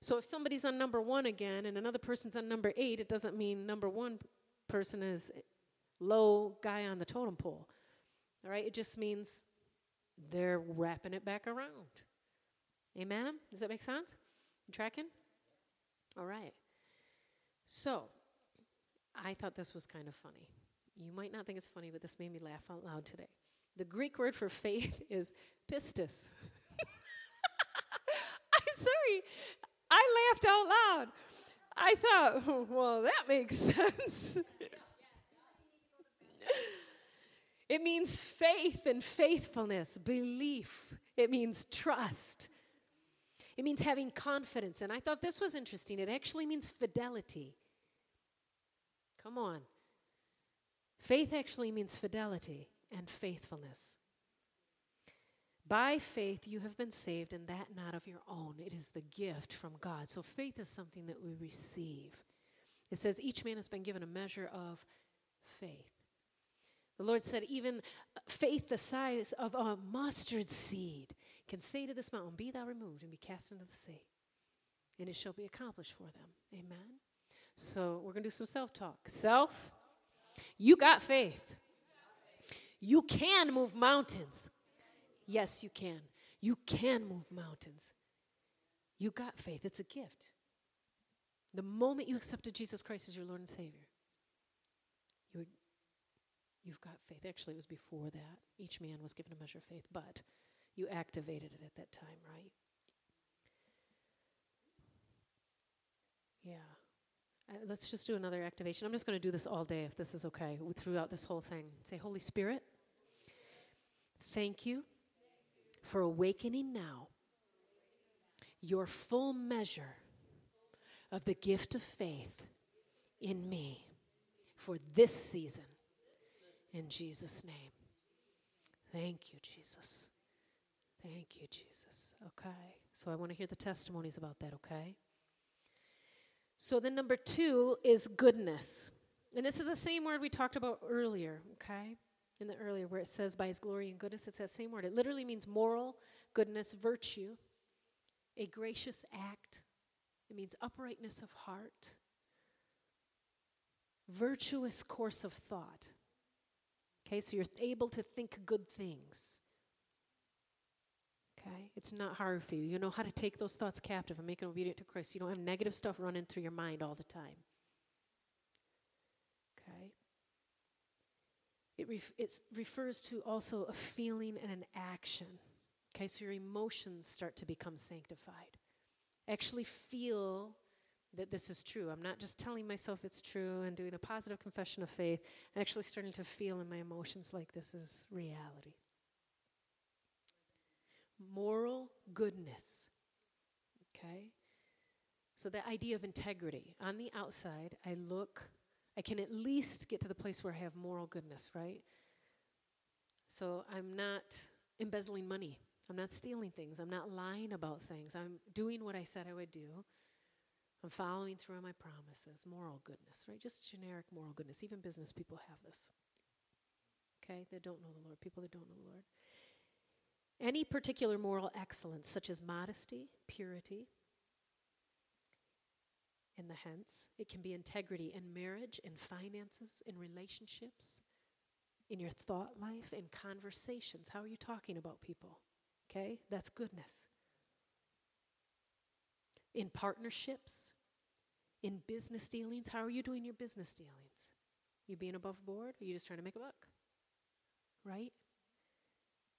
So if somebody's on number one again and another person's on number eight, it doesn't mean number one person is low guy on the totem pole. All right? It just means they're wrapping it back around. Amen? Does that make sense? You tracking? All right. So, I thought this was kind of funny. You might not think it's funny, but this made me laugh out loud today. The Greek word for faith is pistis. I'm sorry. I laughed out loud. I thought, well, that makes sense. it means faith and faithfulness, belief. It means trust. It means having confidence. And I thought this was interesting. It actually means fidelity. Come on. Faith actually means fidelity and faithfulness. By faith, you have been saved, and that not of your own. It is the gift from God. So faith is something that we receive. It says, each man has been given a measure of faith. The Lord said, even uh, faith the size of a mustard seed can say to this mountain, Be thou removed and be cast into the sea. And it shall be accomplished for them. Amen. So we're going to do some self talk. Self, you got faith. You can move mountains. Yes, you can. You can move mountains. You got faith, it's a gift. The moment you accepted Jesus Christ as your Lord and Savior, you, you've got faith. Actually, it was before that. Each man was given a measure of faith, but you activated it at that time, right? Yeah. Uh, let's just do another activation. I'm just going to do this all day if this is okay, throughout this whole thing. Say, Holy Spirit, thank you for awakening now your full measure of the gift of faith in me for this season. In Jesus' name. Thank you, Jesus. Thank you, Jesus. Okay. So I want to hear the testimonies about that, okay? So then number two is goodness. And this is the same word we talked about earlier, okay? in the earlier where it says by his glory and goodness, it's that same word. It literally means moral goodness, virtue, a gracious act. It means uprightness of heart, virtuous course of thought. Okay, so you're able to think good things. Okay, it's not hard for you. You know how to take those thoughts captive and make them obedient to Christ. You don't have negative stuff running through your mind all the time. Okay? It, ref- it refers to also a feeling and an action. Okay, so your emotions start to become sanctified. Actually, feel that this is true. I'm not just telling myself it's true and doing a positive confession of faith. I'm actually starting to feel in my emotions like this is reality. Moral goodness. Okay? So, the idea of integrity. On the outside, I look I can at least get to the place where I have moral goodness, right? So I'm not embezzling money. I'm not stealing things. I'm not lying about things. I'm doing what I said I would do. I'm following through on my promises. Moral goodness, right? Just generic moral goodness. Even business people have this. Okay? They don't know the Lord. People that don't know the Lord. Any particular moral excellence, such as modesty, purity, in the hence. It can be integrity in marriage, in finances, in relationships, in your thought life, in conversations. How are you talking about people? Okay? That's goodness. In partnerships, in business dealings. How are you doing your business dealings? You being above board? Or are you just trying to make a buck? Right?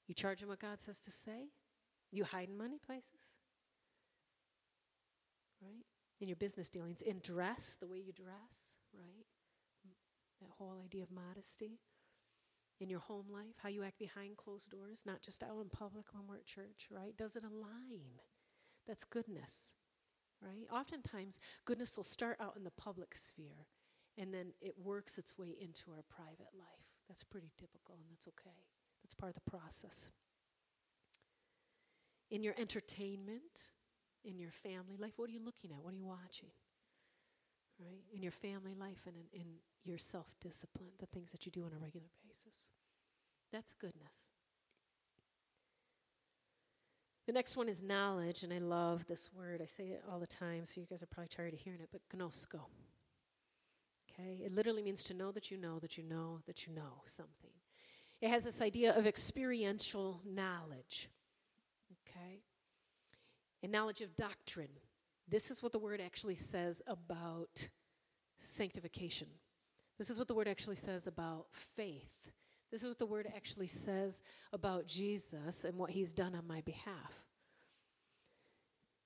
You charging what God says to say? You hiding money places? Right? In your business dealings, in dress, the way you dress, right? Mm, that whole idea of modesty. In your home life, how you act behind closed doors, not just out in public when we're at church, right? Does it align? That's goodness, right? Oftentimes, goodness will start out in the public sphere and then it works its way into our private life. That's pretty typical and that's okay. That's part of the process. In your entertainment, in your family life, what are you looking at? What are you watching? Right? In your family life and in, in your self discipline, the things that you do on a regular basis. That's goodness. The next one is knowledge, and I love this word. I say it all the time, so you guys are probably tired of hearing it, but gnosko. Okay? It literally means to know that you know that you know that you know something. It has this idea of experiential knowledge. Okay? And knowledge of doctrine. This is what the word actually says about sanctification. This is what the word actually says about faith. This is what the word actually says about Jesus and what he's done on my behalf.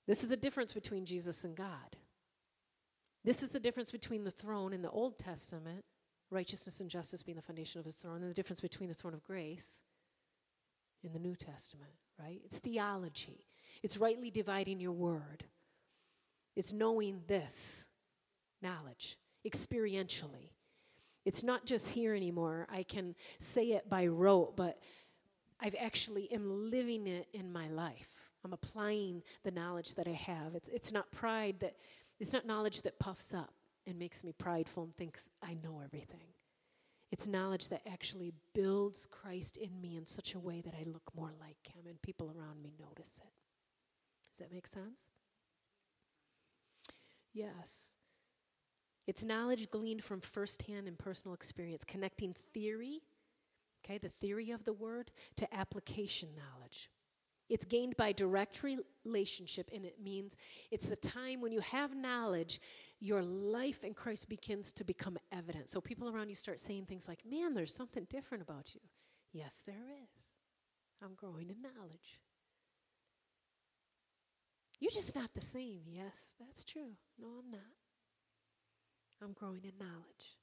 This is the difference between Jesus and God. This is the difference between the throne in the Old Testament, righteousness and justice being the foundation of his throne, and the difference between the throne of grace in the New Testament, right? It's theology, it's rightly dividing your word, it's knowing this knowledge experientially. It's not just here anymore. I can say it by rote, but I've actually am living it in my life. I'm applying the knowledge that I have. It's, it's not pride that, it's not knowledge that puffs up and makes me prideful and thinks I know everything. It's knowledge that actually builds Christ in me in such a way that I look more like Him and people around me notice it. Does that make sense? Yes. It's knowledge gleaned from firsthand and personal experience, connecting theory, okay, the theory of the word, to application knowledge. It's gained by direct relationship, and it means it's the time when you have knowledge, your life in Christ begins to become evident. So people around you start saying things like, Man, there's something different about you. Yes, there is. I'm growing in knowledge. You're just not the same. Yes, that's true. No, I'm not. I'm growing in knowledge.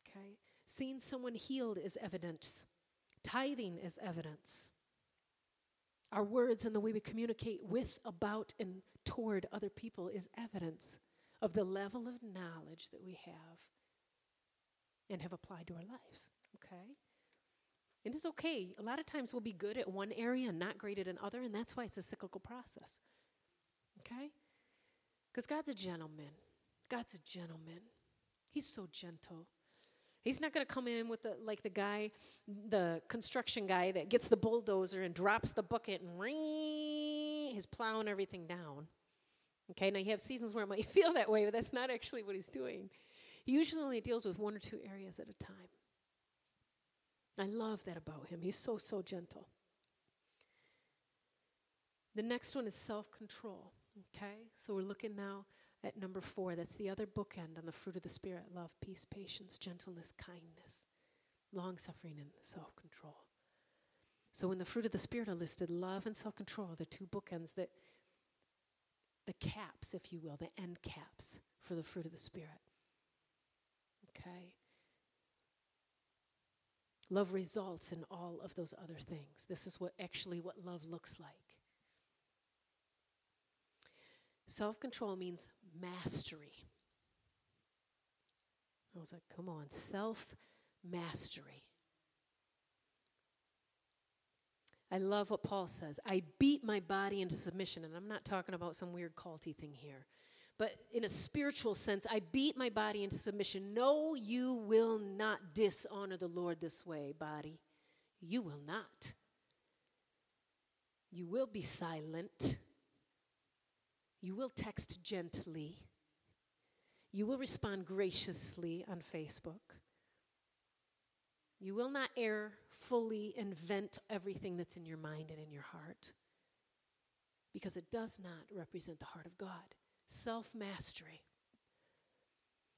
Okay? Seeing someone healed is evidence, tithing is evidence. Our words and the way we communicate with, about, and toward other people is evidence of the level of knowledge that we have and have applied to our lives. Okay? And it's okay. A lot of times we'll be good at one area and not great at another, and that's why it's a cyclical process. Okay? Because God's a gentleman. God's a gentleman. He's so gentle. He's not going to come in with the like the guy, the construction guy that gets the bulldozer and drops the bucket and ring, he's plowing everything down. Okay, now you have seasons where it might feel that way, but that's not actually what he's doing. He usually only deals with one or two areas at a time. I love that about him. He's so, so gentle. The next one is self control. Okay, so we're looking now at number four. That's the other bookend on the fruit of the Spirit love, peace, patience, gentleness, kindness, long suffering, and self control. So when the fruit of the Spirit are listed, love and self control are the two bookends that, the caps, if you will, the end caps for the fruit of the Spirit. Okay? Love results in all of those other things. This is what actually what love looks like. Self control means mastery. I was like, come on, self mastery. I love what Paul says. I beat my body into submission. And I'm not talking about some weird culty thing here. But in a spiritual sense, I beat my body into submission. No, you will not dishonor the Lord this way, body. You will not. You will be silent. You will text gently. You will respond graciously on Facebook. You will not air fully and vent everything that's in your mind and in your heart because it does not represent the heart of God. Self mastery.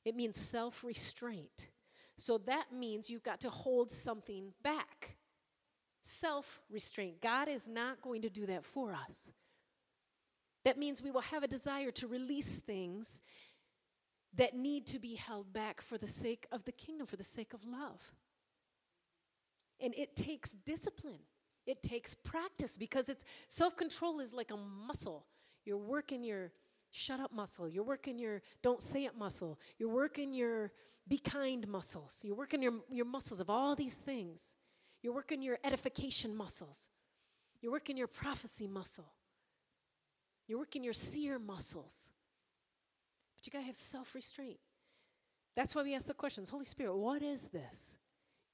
It means self restraint. So that means you've got to hold something back. Self restraint. God is not going to do that for us. That means we will have a desire to release things that need to be held back for the sake of the kingdom, for the sake of love. And it takes discipline. It takes practice because it's self-control is like a muscle. You're working your shut up muscle. You're working your don't say it muscle. You're working your be kind muscles. You're working your, your muscles of all these things. You're working your edification muscles. You're working your prophecy muscle. You're working your seer muscles. But you got to have self restraint. That's why we ask the questions Holy Spirit, what is this?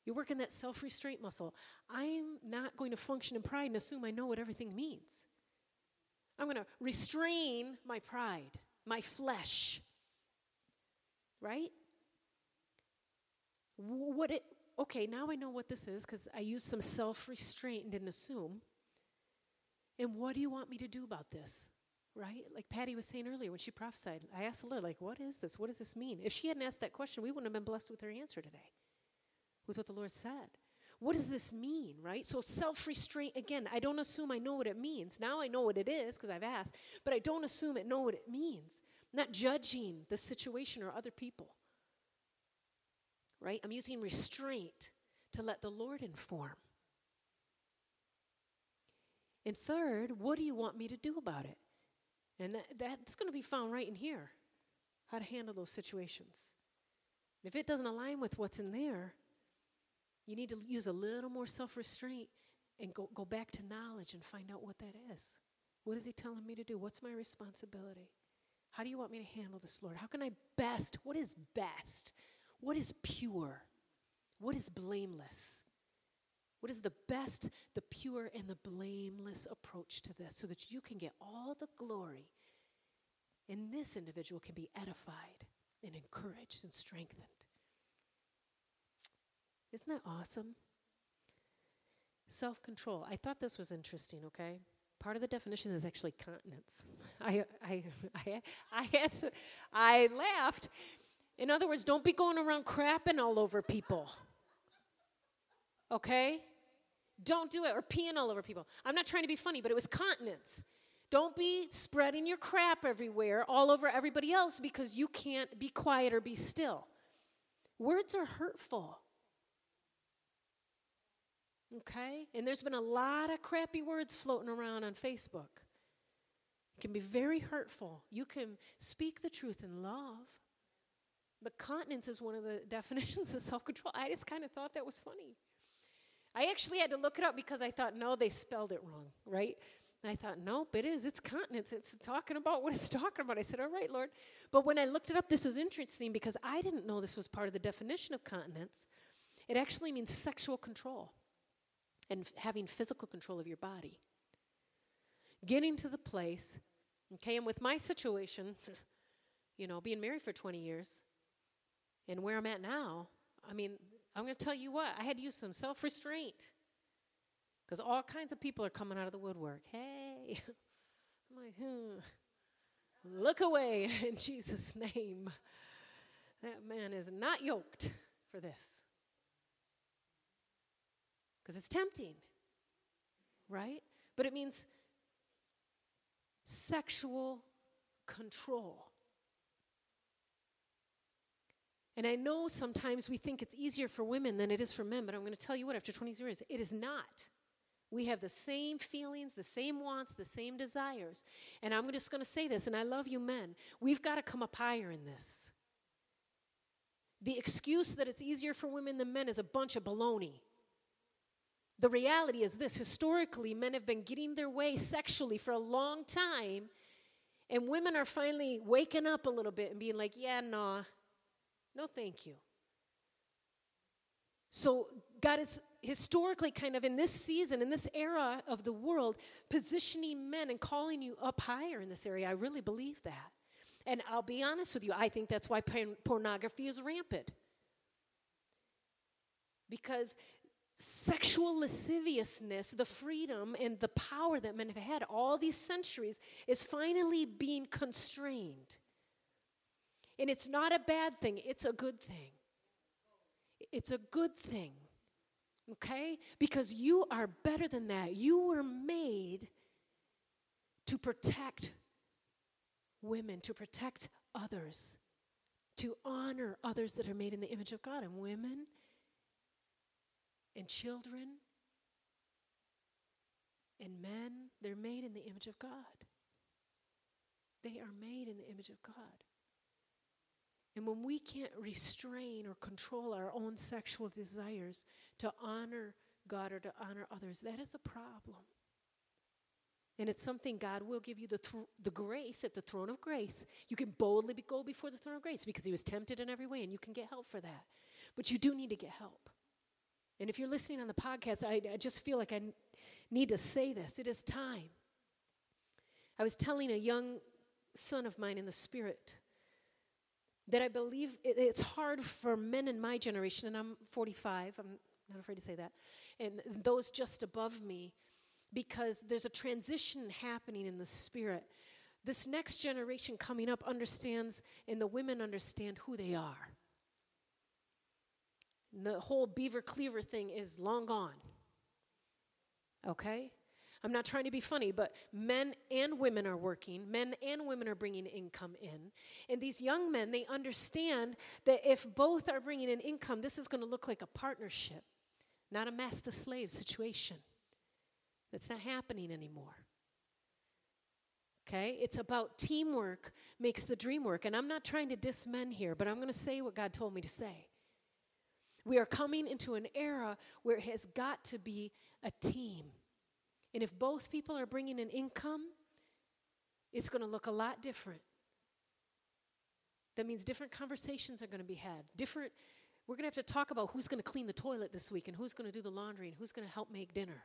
You're working that self restraint muscle. I'm not going to function in pride and assume I know what everything means. I'm going to restrain my pride, my flesh. Right? What it, okay, now I know what this is because I used some self restraint and didn't assume. And what do you want me to do about this? Right? Like Patty was saying earlier when she prophesied, I asked the Lord, like, what is this? What does this mean? If she hadn't asked that question, we wouldn't have been blessed with her answer today with what the Lord said. What does this mean, right? So, self restraint, again, I don't assume I know what it means. Now I know what it is because I've asked, but I don't assume it know what it means. I'm not judging the situation or other people, right? I'm using restraint to let the Lord inform. And third, what do you want me to do about it? And that, that's going to be found right in here how to handle those situations. If it doesn't align with what's in there, you need to use a little more self restraint and go, go back to knowledge and find out what that is. What is He telling me to do? What's my responsibility? How do you want me to handle this, Lord? How can I best? What is best? What is pure? What is blameless? What is the best, the pure, and the blameless approach to this so that you can get all the glory and this individual can be edified and encouraged and strengthened? Isn't that awesome? Self control. I thought this was interesting, okay? Part of the definition is actually continence. I, I, I, I, had to, I laughed. In other words, don't be going around crapping all over people. Okay? Don't do it, or peeing all over people. I'm not trying to be funny, but it was continence. Don't be spreading your crap everywhere, all over everybody else, because you can't be quiet or be still. Words are hurtful. Okay? And there's been a lot of crappy words floating around on Facebook. It can be very hurtful. You can speak the truth in love. But continence is one of the definitions of self control. I just kind of thought that was funny. I actually had to look it up because I thought, no, they spelled it wrong, right? And I thought, nope, it is. It's continence. It's talking about what it's talking about. I said, all right, Lord. But when I looked it up, this was interesting because I didn't know this was part of the definition of continence. It actually means sexual control and having physical control of your body. Getting to the place, okay, and with my situation, you know, being married for 20 years and where I'm at now, I mean, I'm going to tell you what, I had to use some self restraint because all kinds of people are coming out of the woodwork. Hey, I'm like, hmm. Look away in Jesus' name. That man is not yoked for this because it's tempting, right? But it means sexual control. And I know sometimes we think it's easier for women than it is for men, but I'm going to tell you what, after 20 years, it is not. We have the same feelings, the same wants, the same desires. And I'm just going to say this, and I love you men. We've got to come up higher in this. The excuse that it's easier for women than men is a bunch of baloney. The reality is this historically, men have been getting their way sexually for a long time, and women are finally waking up a little bit and being like, yeah, no, no, thank you. So, God is historically kind of in this season, in this era of the world, positioning men and calling you up higher in this area. I really believe that. And I'll be honest with you, I think that's why pornography is rampant. Because sexual lasciviousness, the freedom and the power that men have had all these centuries, is finally being constrained. And it's not a bad thing, it's a good thing. It's a good thing. Okay? Because you are better than that. You were made to protect women, to protect others, to honor others that are made in the image of God. And women and children and men, they're made in the image of God. They are made in the image of God. And when we can't restrain or control our own sexual desires to honor God or to honor others, that is a problem. And it's something God will give you the, th- the grace at the throne of grace. You can boldly be- go before the throne of grace because he was tempted in every way, and you can get help for that. But you do need to get help. And if you're listening on the podcast, I, I just feel like I n- need to say this. It is time. I was telling a young son of mine in the spirit that I believe it, it's hard for men in my generation, and I'm 45, I'm not afraid to say that, and those just above me, because there's a transition happening in the spirit. This next generation coming up understands, and the women understand who they are. And the whole beaver cleaver thing is long gone. Okay? I'm not trying to be funny, but men and women are working. Men and women are bringing income in. And these young men, they understand that if both are bringing in income, this is going to look like a partnership, not a master slave situation. That's not happening anymore. Okay? It's about teamwork makes the dream work. And I'm not trying to diss men here, but I'm going to say what God told me to say. We are coming into an era where it has got to be a team. And if both people are bringing an income, it's going to look a lot different. That means different conversations are going to be had. Different we're going to have to talk about who's going to clean the toilet this week and who's going to do the laundry and who's going to help make dinner.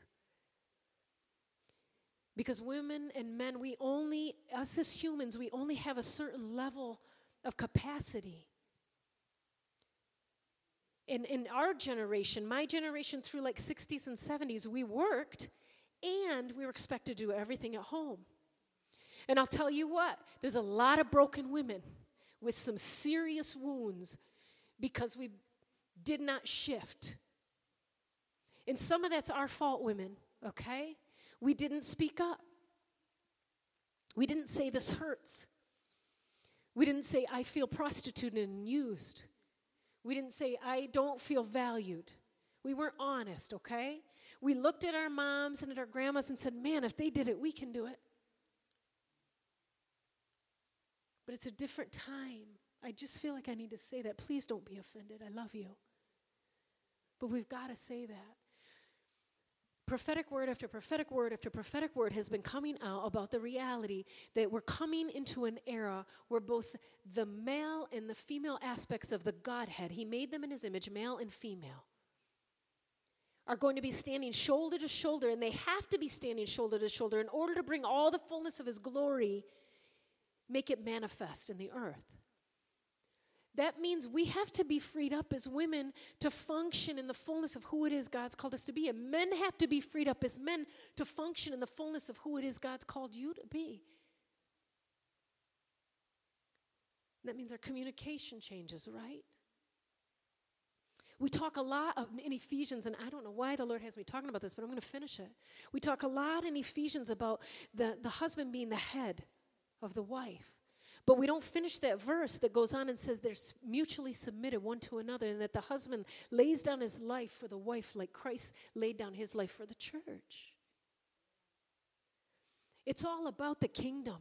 Because women and men, we only, us as humans, we only have a certain level of capacity. In, in our generation, my generation through like 60s and 70s, we worked and we were expected to do everything at home. And I'll tell you what, there's a lot of broken women with some serious wounds because we did not shift. And some of that's our fault, women, okay? We didn't speak up. We didn't say this hurts. We didn't say, I feel prostituted and used. We didn't say, I don't feel valued. We weren't honest, okay? We looked at our moms and at our grandmas and said, man, if they did it, we can do it. But it's a different time. I just feel like I need to say that. Please don't be offended. I love you. But we've got to say that. Prophetic word after prophetic word after prophetic word has been coming out about the reality that we're coming into an era where both the male and the female aspects of the Godhead, He made them in His image, male and female, are going to be standing shoulder to shoulder, and they have to be standing shoulder to shoulder in order to bring all the fullness of His glory, make it manifest in the earth. That means we have to be freed up as women to function in the fullness of who it is God's called us to be. And men have to be freed up as men to function in the fullness of who it is God's called you to be. That means our communication changes, right? We talk a lot of, in Ephesians, and I don't know why the Lord has me talking about this, but I'm going to finish it. We talk a lot in Ephesians about the, the husband being the head of the wife. But we don't finish that verse that goes on and says they're mutually submitted one to another, and that the husband lays down his life for the wife like Christ laid down his life for the church. It's all about the kingdom.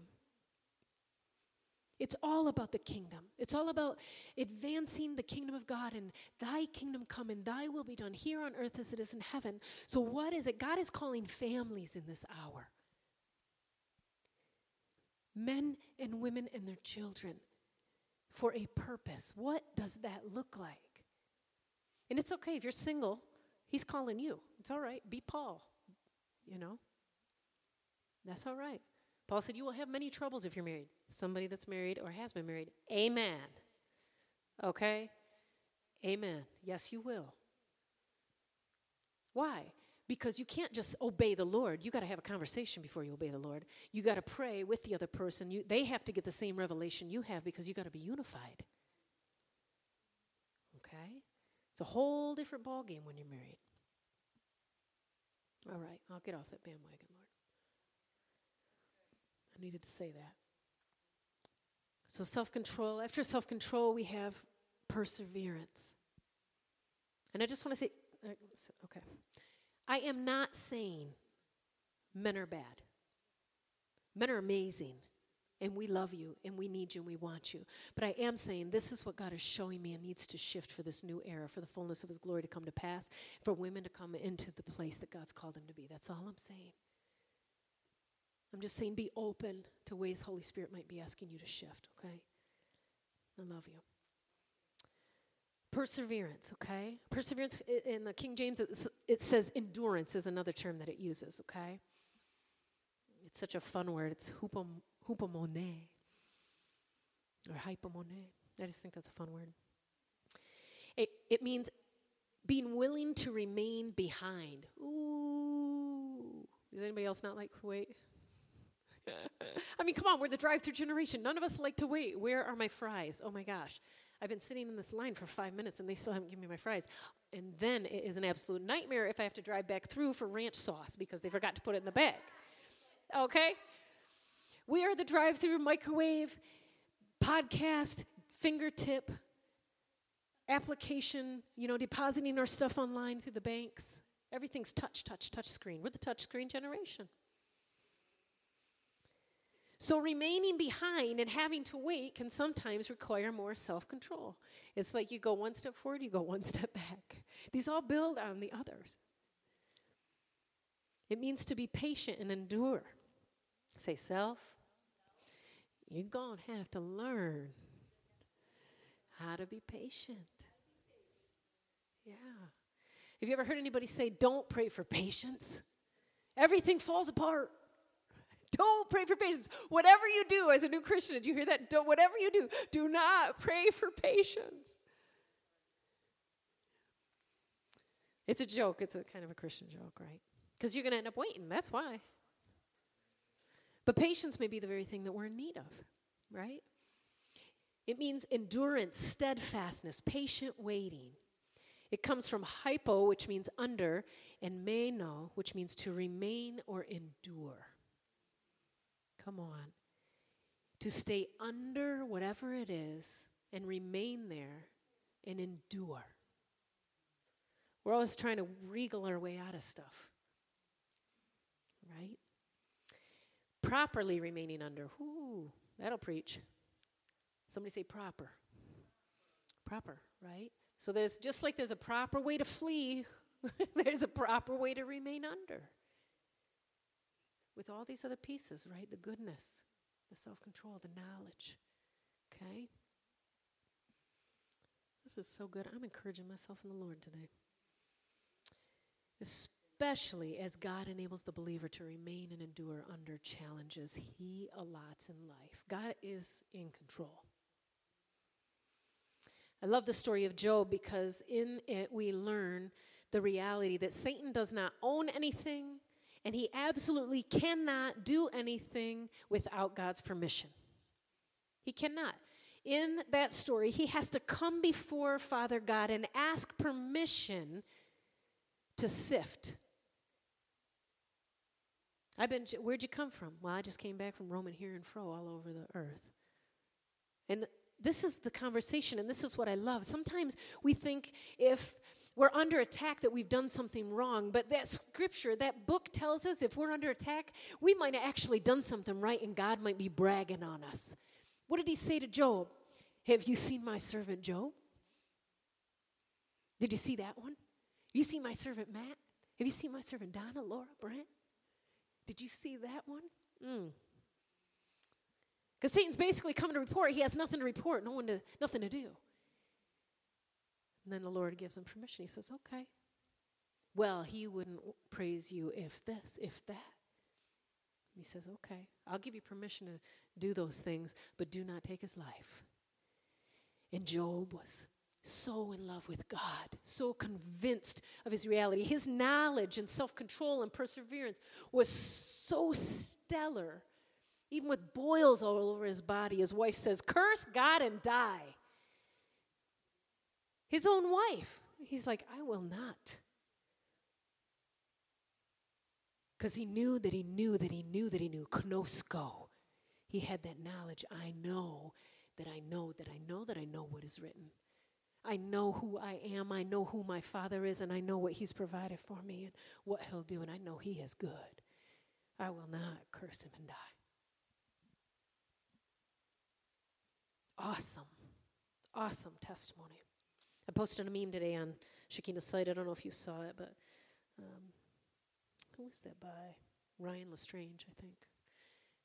It's all about the kingdom. It's all about advancing the kingdom of God and thy kingdom come and thy will be done here on earth as it is in heaven. So, what is it? God is calling families in this hour men and women and their children for a purpose. What does that look like? And it's okay if you're single, he's calling you. It's all right. Be Paul, you know? That's all right. Paul said, You will have many troubles if you're married. Somebody that's married or has been married. Amen. Okay? Amen. Yes, you will. Why? Because you can't just obey the Lord. You got to have a conversation before you obey the Lord. You got to pray with the other person. You, they have to get the same revelation you have because you got to be unified. Okay? It's a whole different ballgame when you're married. All right, I'll get off that bandwagon. Needed to say that. So, self control. After self control, we have perseverance. And I just want to say, uh, okay. I am not saying men are bad. Men are amazing, and we love you, and we need you, and we want you. But I am saying this is what God is showing me and needs to shift for this new era, for the fullness of His glory to come to pass, for women to come into the place that God's called them to be. That's all I'm saying. I'm just saying be open to ways Holy Spirit might be asking you to shift, okay? I love you. Perseverance, okay? Perseverance in the King James, it says endurance is another term that it uses, okay? It's such a fun word. It's hupom, hupomone or hypomone. I just think that's a fun word. It, it means being willing to remain behind. Ooh. Does anybody else not like to wait? I mean, come on, we're the drive through generation. None of us like to wait. Where are my fries? Oh my gosh. I've been sitting in this line for five minutes and they still haven't given me my fries. And then it is an absolute nightmare if I have to drive back through for ranch sauce because they forgot to put it in the bag. Okay? We are the drive through microwave podcast fingertip application, you know, depositing our stuff online through the banks. Everything's touch, touch, touch screen. We're the touch screen generation. So remaining behind and having to wait can sometimes require more self control. It's like you go one step forward, you go one step back. These all build on the others. It means to be patient and endure. Say, self, you're going to have to learn how to be patient. Yeah. Have you ever heard anybody say, don't pray for patience? Everything falls apart. Don't pray for patience. Whatever you do as a new Christian, did you hear that? Don't, whatever you do, do not pray for patience. It's a joke. It's a kind of a Christian joke, right? Because you're going to end up waiting. That's why. But patience may be the very thing that we're in need of, right? It means endurance, steadfastness, patient waiting. It comes from hypo, which means under, and meno, which means to remain or endure. Come on. To stay under whatever it is and remain there and endure. We're always trying to wriggle our way out of stuff. Right? Properly remaining under. Whoo, that'll preach. Somebody say proper. Proper, right? So there's just like there's a proper way to flee, there's a proper way to remain under with all these other pieces, right? The goodness, the self control, the knowledge. Okay? This is so good. I'm encouraging myself in the Lord today. Especially as God enables the believer to remain and endure under challenges he allots in life. God is in control. I love the story of Job because in it we learn the reality that Satan does not own anything, and he absolutely cannot do anything without God's permission. He cannot. In that story, he has to come before Father God and ask permission to sift. I've been, where'd you come from? Well, I just came back from roaming here and fro all over the earth. And this is the conversation, and this is what I love. Sometimes we think if we're under attack that we've done something wrong. But that scripture, that book tells us if we're under attack, we might have actually done something right and God might be bragging on us. What did he say to Job? Have you seen my servant Job? Did you see that one? You see my servant Matt? Have you seen my servant Donna, Laura, Brent? Did you see that one? Because mm. Satan's basically coming to report. He has nothing to report, no one to, nothing to do. And then the Lord gives him permission. He says, okay. Well, he wouldn't praise you if this, if that. He says, okay, I'll give you permission to do those things, but do not take his life. And Job was so in love with God, so convinced of his reality. His knowledge and self control and perseverance was so stellar. Even with boils all over his body, his wife says, Curse God and die. His own wife, he's like, I will not. Because he knew that he knew that he knew that he knew. Knosko. He had that knowledge. I know that I know that I know that I know what is written. I know who I am. I know who my Father is, and I know what He's provided for me and what He'll do, and I know He is good. I will not curse Him and die. Awesome. Awesome testimony. I posted a meme today on Shekinah's site. I don't know if you saw it, but um, who was that by? Ryan LeStrange, I think.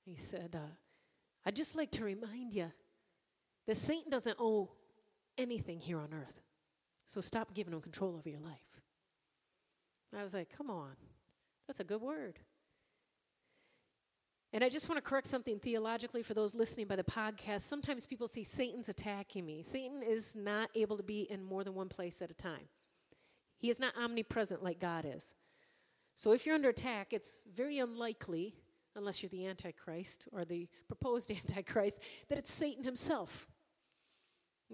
He said, uh, I'd just like to remind you that Satan doesn't owe anything here on earth. So stop giving him control over your life. I was like, come on. That's a good word. And I just want to correct something theologically for those listening by the podcast. Sometimes people say Satan's attacking me. Satan is not able to be in more than one place at a time. He is not omnipresent like God is. So if you're under attack, it's very unlikely, unless you're the Antichrist or the proposed Antichrist, that it's Satan himself.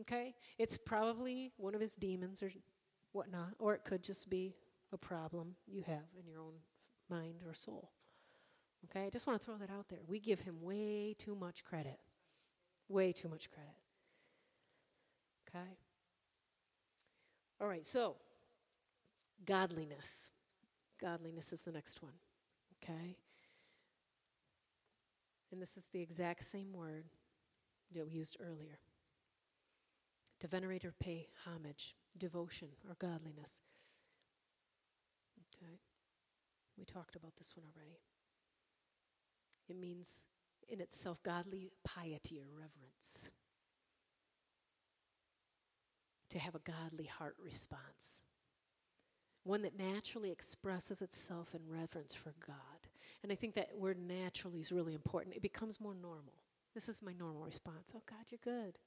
Okay? It's probably one of his demons or whatnot, or it could just be a problem you have in your own mind or soul. Okay? I just want to throw that out there. We give him way too much credit. Way too much credit. Okay? All right, so godliness. Godliness is the next one. Okay? And this is the exact same word that we used earlier to venerate or pay homage, devotion, or godliness. Okay? We talked about this one already. It means in itself godly piety or reverence. To have a godly heart response. One that naturally expresses itself in reverence for God. And I think that word naturally is really important. It becomes more normal. This is my normal response. Oh, God, you're good.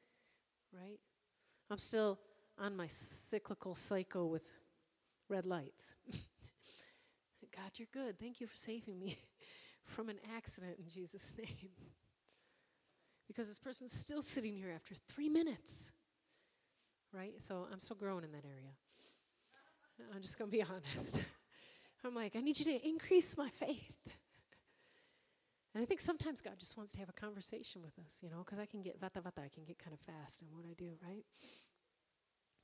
Right? I'm still on my cyclical cycle with red lights. God, you're good. Thank you for saving me from an accident in Jesus' name. because this person's still sitting here after three minutes. Right? So I'm still growing in that area. I'm just going to be honest. I'm like, I need you to increase my faith. And I think sometimes God just wants to have a conversation with us, you know, because I can get vata vata, I can get kind of fast in what I do, right?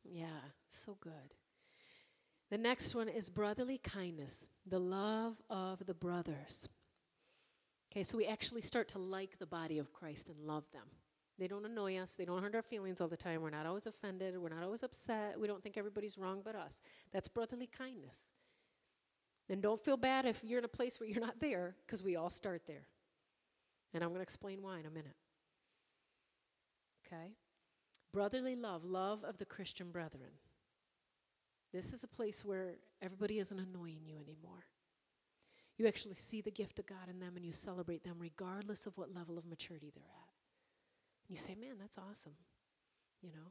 Yeah, so good. The next one is brotherly kindness, the love of the brothers. Okay, so we actually start to like the body of Christ and love them. They don't annoy us. They don't hurt our feelings all the time. We're not always offended. We're not always upset. We don't think everybody's wrong but us. That's brotherly kindness. And don't feel bad if you're in a place where you're not there, because we all start there. And I'm going to explain why in a minute. Okay? Brotherly love, love of the Christian brethren. This is a place where everybody isn't annoying you anymore. You actually see the gift of God in them and you celebrate them regardless of what level of maturity they're at. And you say, man, that's awesome, you know?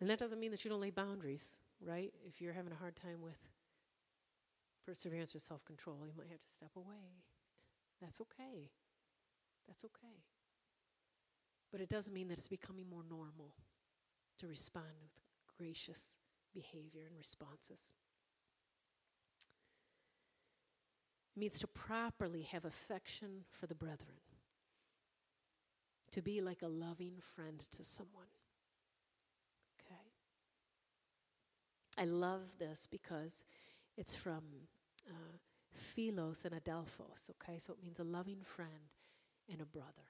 And that doesn't mean that you don't lay boundaries, right? If you're having a hard time with perseverance or self control, you might have to step away. That's okay. That's okay. But it doesn't mean that it's becoming more normal to respond with gracious behavior and responses. It means to properly have affection for the brethren, to be like a loving friend to someone. Okay? I love this because it's from uh, Philos and Adelphos, okay? So it means a loving friend and a brother.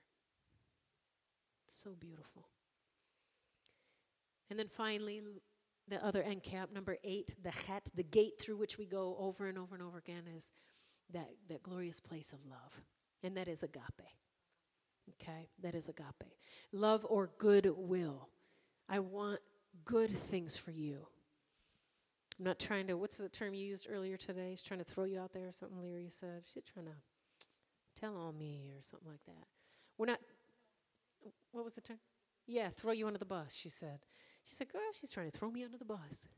So beautiful. And then finally, the other end cap, number eight, the chet, the gate through which we go over and over and over again, is that, that glorious place of love. And that is agape. Okay? That is agape. Love or goodwill. I want good things for you. I'm not trying to, what's the term you used earlier today? She's trying to throw you out there or something, Leary said. She's trying to tell on me or something like that. We're not, what was the term? Yeah, throw you under the bus, she said. She said, girl, she's trying to throw me under the bus.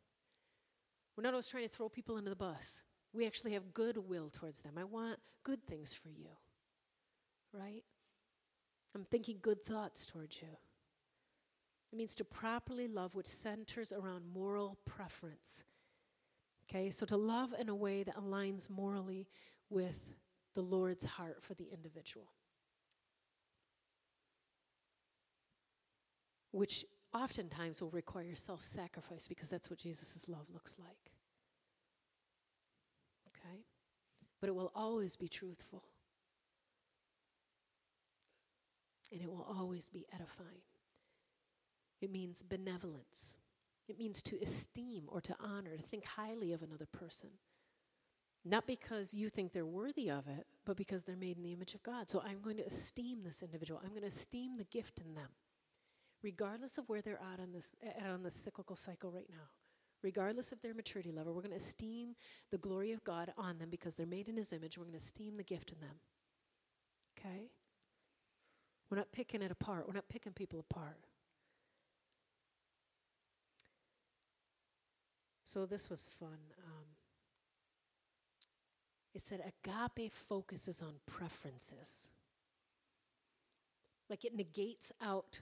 We're not always trying to throw people under the bus. We actually have goodwill towards them. I want good things for you, right? I'm thinking good thoughts towards you. It means to properly love, which centers around moral preference. Okay, so to love in a way that aligns morally with the Lord's heart for the individual. Which oftentimes will require self sacrifice because that's what Jesus' love looks like. Okay? But it will always be truthful. And it will always be edifying. It means benevolence. It means to esteem or to honor, to think highly of another person. Not because you think they're worthy of it, but because they're made in the image of God. So I'm going to esteem this individual. I'm going to esteem the gift in them, regardless of where they're at on this, at on the cyclical cycle right now. Regardless of their maturity level, we're going to esteem the glory of God on them because they're made in His image. We're going to esteem the gift in them. Okay? We're not picking it apart. We're not picking people apart. So this was fun. Um, it said agape focuses on preferences. Like it negates out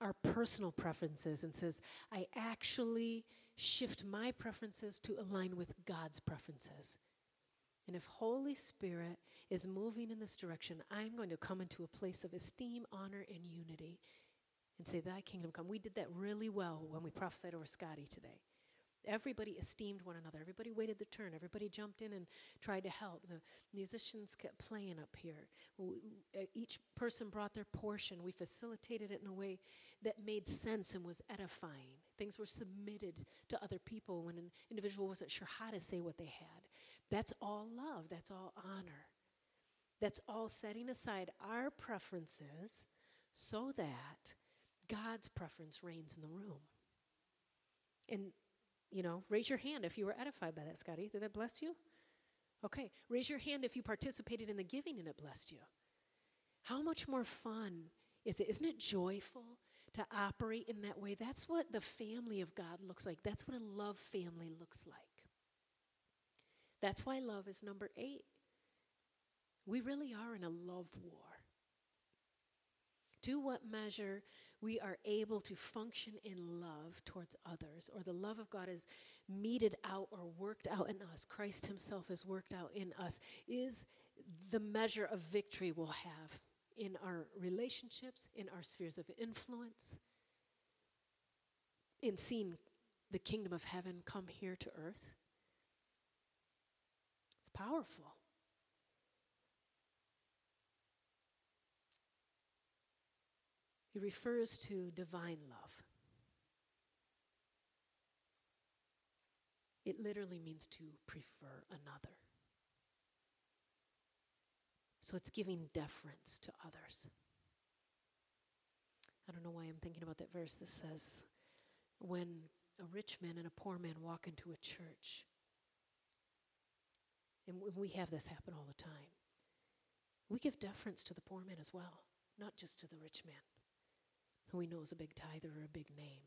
our personal preferences and says, I actually shift my preferences to align with God's preferences. And if Holy Spirit is moving in this direction, I'm going to come into a place of esteem, honor, and unity and say, Thy kingdom come. We did that really well when we prophesied over Scotty today. Everybody esteemed one another. Everybody waited their turn. Everybody jumped in and tried to help. The musicians kept playing up here. Each person brought their portion. We facilitated it in a way that made sense and was edifying. Things were submitted to other people when an individual wasn't sure how to say what they had. That's all love. That's all honor. That's all setting aside our preferences so that God's preference reigns in the room. And you know, raise your hand if you were edified by that, Scotty. Did that bless you? Okay. Raise your hand if you participated in the giving and it blessed you. How much more fun is it? Isn't it joyful to operate in that way? That's what the family of God looks like. That's what a love family looks like. That's why love is number eight. We really are in a love war. To what measure we are able to function in love towards others, or the love of God is meted out or worked out in us, Christ Himself is worked out in us, is the measure of victory we'll have in our relationships, in our spheres of influence, in seeing the kingdom of heaven come here to earth. It's powerful. He refers to divine love. It literally means to prefer another. So it's giving deference to others. I don't know why I'm thinking about that verse that says, when a rich man and a poor man walk into a church, and we have this happen all the time, we give deference to the poor man as well, not just to the rich man who we know is a big tither or a big name.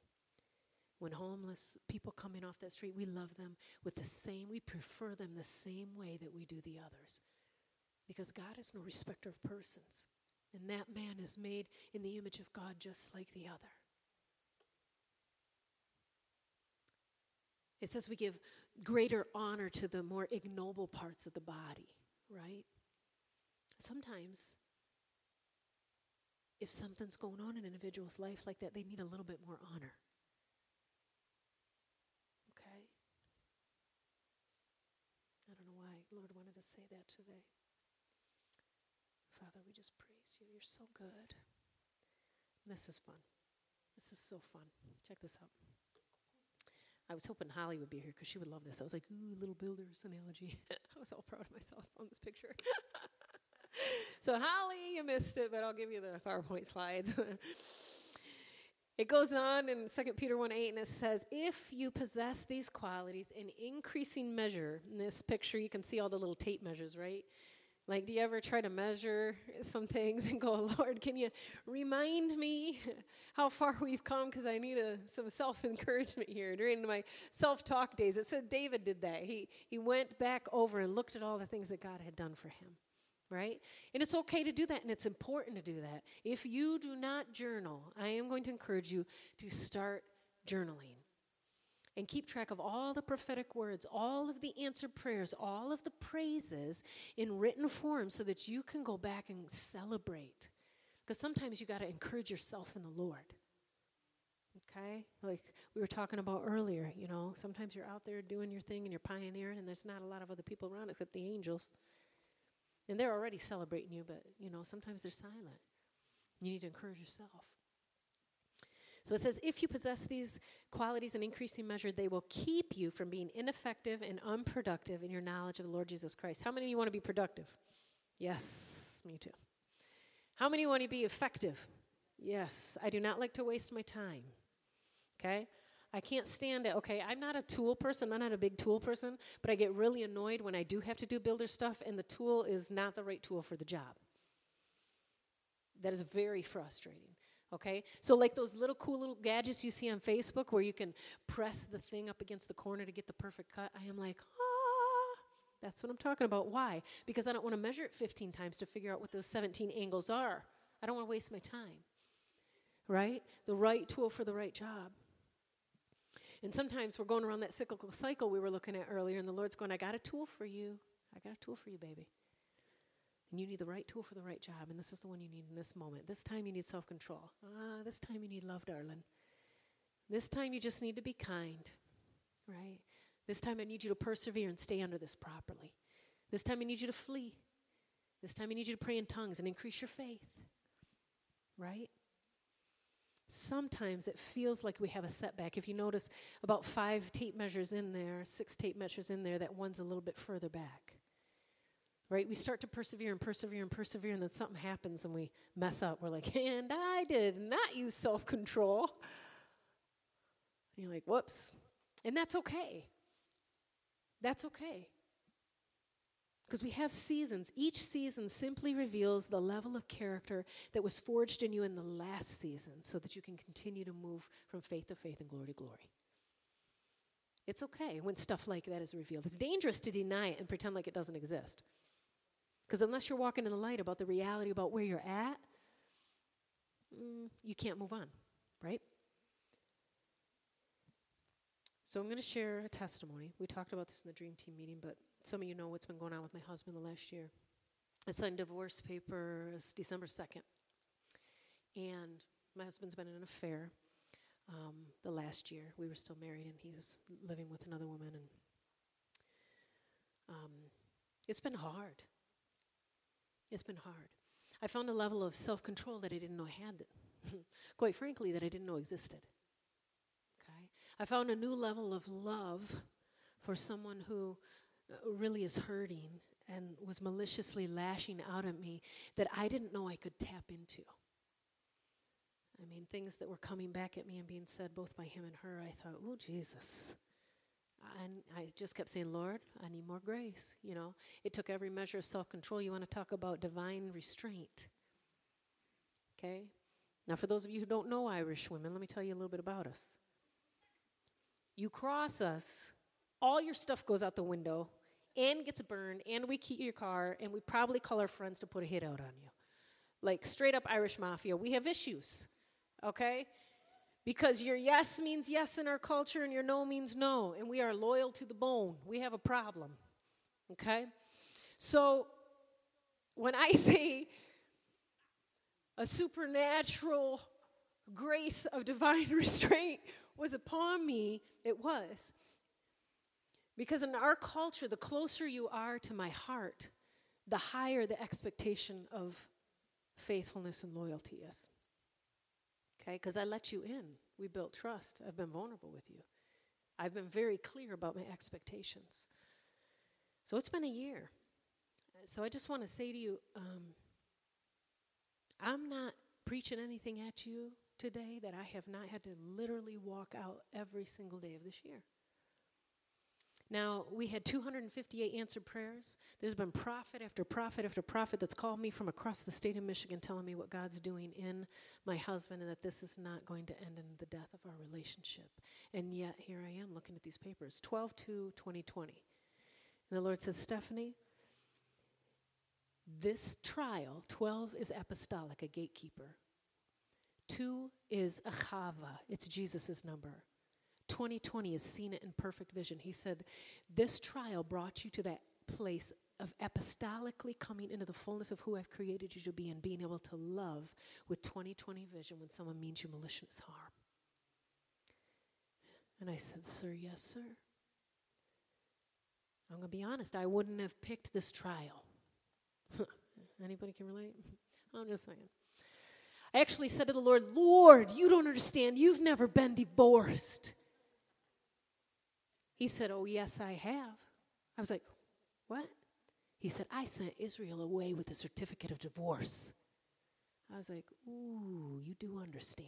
When homeless people come in off that street, we love them with the same, we prefer them the same way that we do the others. Because God is no respecter of persons. And that man is made in the image of God just like the other. It says we give greater honor to the more ignoble parts of the body, right? Sometimes if something's going on in an individual's life like that, they need a little bit more honor. Okay? I don't know why Lord wanted to say that today. Father, we just praise you. You're so good. This is fun. This is so fun. Check this out. I was hoping Holly would be here because she would love this. I was like, ooh, little builders analogy. I was all proud of myself on this picture. so, Holly, you missed it, but I'll give you the PowerPoint slides. it goes on in 2 Peter 1 8, and it says, If you possess these qualities in increasing measure, in this picture, you can see all the little tape measures, right? Like, do you ever try to measure some things and go, Lord, can you remind me how far we've come? Because I need a, some self encouragement here. During my self talk days, it said David did that. He, he went back over and looked at all the things that God had done for him, right? And it's okay to do that, and it's important to do that. If you do not journal, I am going to encourage you to start journaling and keep track of all the prophetic words, all of the answered prayers, all of the praises in written form so that you can go back and celebrate. Because sometimes you got to encourage yourself in the Lord. Okay? Like we were talking about earlier, you know, sometimes you're out there doing your thing and you're pioneering, and there's not a lot of other people around except the angels. And they're already celebrating you, but, you know, sometimes they're silent. You need to encourage yourself. So it says, if you possess these qualities in increasing measure, they will keep you from being ineffective and unproductive in your knowledge of the Lord Jesus Christ. How many of you want to be productive? Yes, me too. How many want to be effective? Yes, I do not like to waste my time. Okay? I can't stand it. Okay, I'm not a tool person. I'm not a big tool person, but I get really annoyed when I do have to do builder stuff and the tool is not the right tool for the job. That is very frustrating. Okay? So, like those little cool little gadgets you see on Facebook where you can press the thing up against the corner to get the perfect cut, I am like, ah, that's what I'm talking about. Why? Because I don't want to measure it 15 times to figure out what those 17 angles are. I don't want to waste my time. Right? The right tool for the right job. And sometimes we're going around that cyclical cycle we were looking at earlier, and the Lord's going, I got a tool for you. I got a tool for you, baby. And you need the right tool for the right job, and this is the one you need in this moment. This time you need self control. Ah, this time you need love, darling. This time you just need to be kind, right? This time I need you to persevere and stay under this properly. This time I need you to flee. This time I need you to pray in tongues and increase your faith, right? Sometimes it feels like we have a setback. If you notice, about five tape measures in there, six tape measures in there, that one's a little bit further back right? We start to persevere and persevere and persevere, and then something happens and we mess up. We're like, and I did not use self control. You're like, whoops. And that's okay. That's okay. Because we have seasons. Each season simply reveals the level of character that was forged in you in the last season so that you can continue to move from faith to faith and glory to glory. It's okay when stuff like that is revealed. It's dangerous to deny it and pretend like it doesn't exist. Because unless you're walking in the light about the reality about where you're at, mm, you can't move on, right? So I'm going to share a testimony. We talked about this in the Dream Team meeting, but some of you know what's been going on with my husband the last year. I signed divorce papers December 2nd. And my husband's been in an affair um, the last year. We were still married, and he was living with another woman. And um, it's been hard. It's been hard. I found a level of self control that I didn't know I had, quite frankly, that I didn't know existed. Okay? I found a new level of love for someone who uh, really is hurting and was maliciously lashing out at me that I didn't know I could tap into. I mean, things that were coming back at me and being said both by him and her, I thought, oh, Jesus. And I just kept saying, Lord, I need more grace. You know, it took every measure of self control. You want to talk about divine restraint. Okay? Now, for those of you who don't know Irish women, let me tell you a little bit about us. You cross us, all your stuff goes out the window and gets burned, and we keep your car, and we probably call our friends to put a hit out on you. Like straight up Irish mafia. We have issues. Okay? Because your yes means yes in our culture and your no means no. And we are loyal to the bone. We have a problem. Okay? So when I say a supernatural grace of divine restraint was upon me, it was. Because in our culture, the closer you are to my heart, the higher the expectation of faithfulness and loyalty is. Okay, because I let you in. We built trust. I've been vulnerable with you. I've been very clear about my expectations. So it's been a year. So I just want to say to you um, I'm not preaching anything at you today that I have not had to literally walk out every single day of this year. Now, we had 258 answered prayers. There's been prophet after prophet after prophet that's called me from across the state of Michigan telling me what God's doing in my husband and that this is not going to end in the death of our relationship. And yet, here I am looking at these papers 12 2 2020. And the Lord says, Stephanie, this trial, 12 is apostolic, a gatekeeper. Two is a chava, it's Jesus' number. 2020 has seen it in perfect vision. He said, This trial brought you to that place of apostolically coming into the fullness of who I've created you to be and being able to love with 2020 vision when someone means you malicious harm. And I said, Sir, yes, sir. I'm going to be honest, I wouldn't have picked this trial. Anybody can relate? I'm just saying. I actually said to the Lord, Lord, you don't understand. You've never been divorced. He said, Oh, yes, I have. I was like, What? He said, I sent Israel away with a certificate of divorce. I was like, Ooh, you do understand.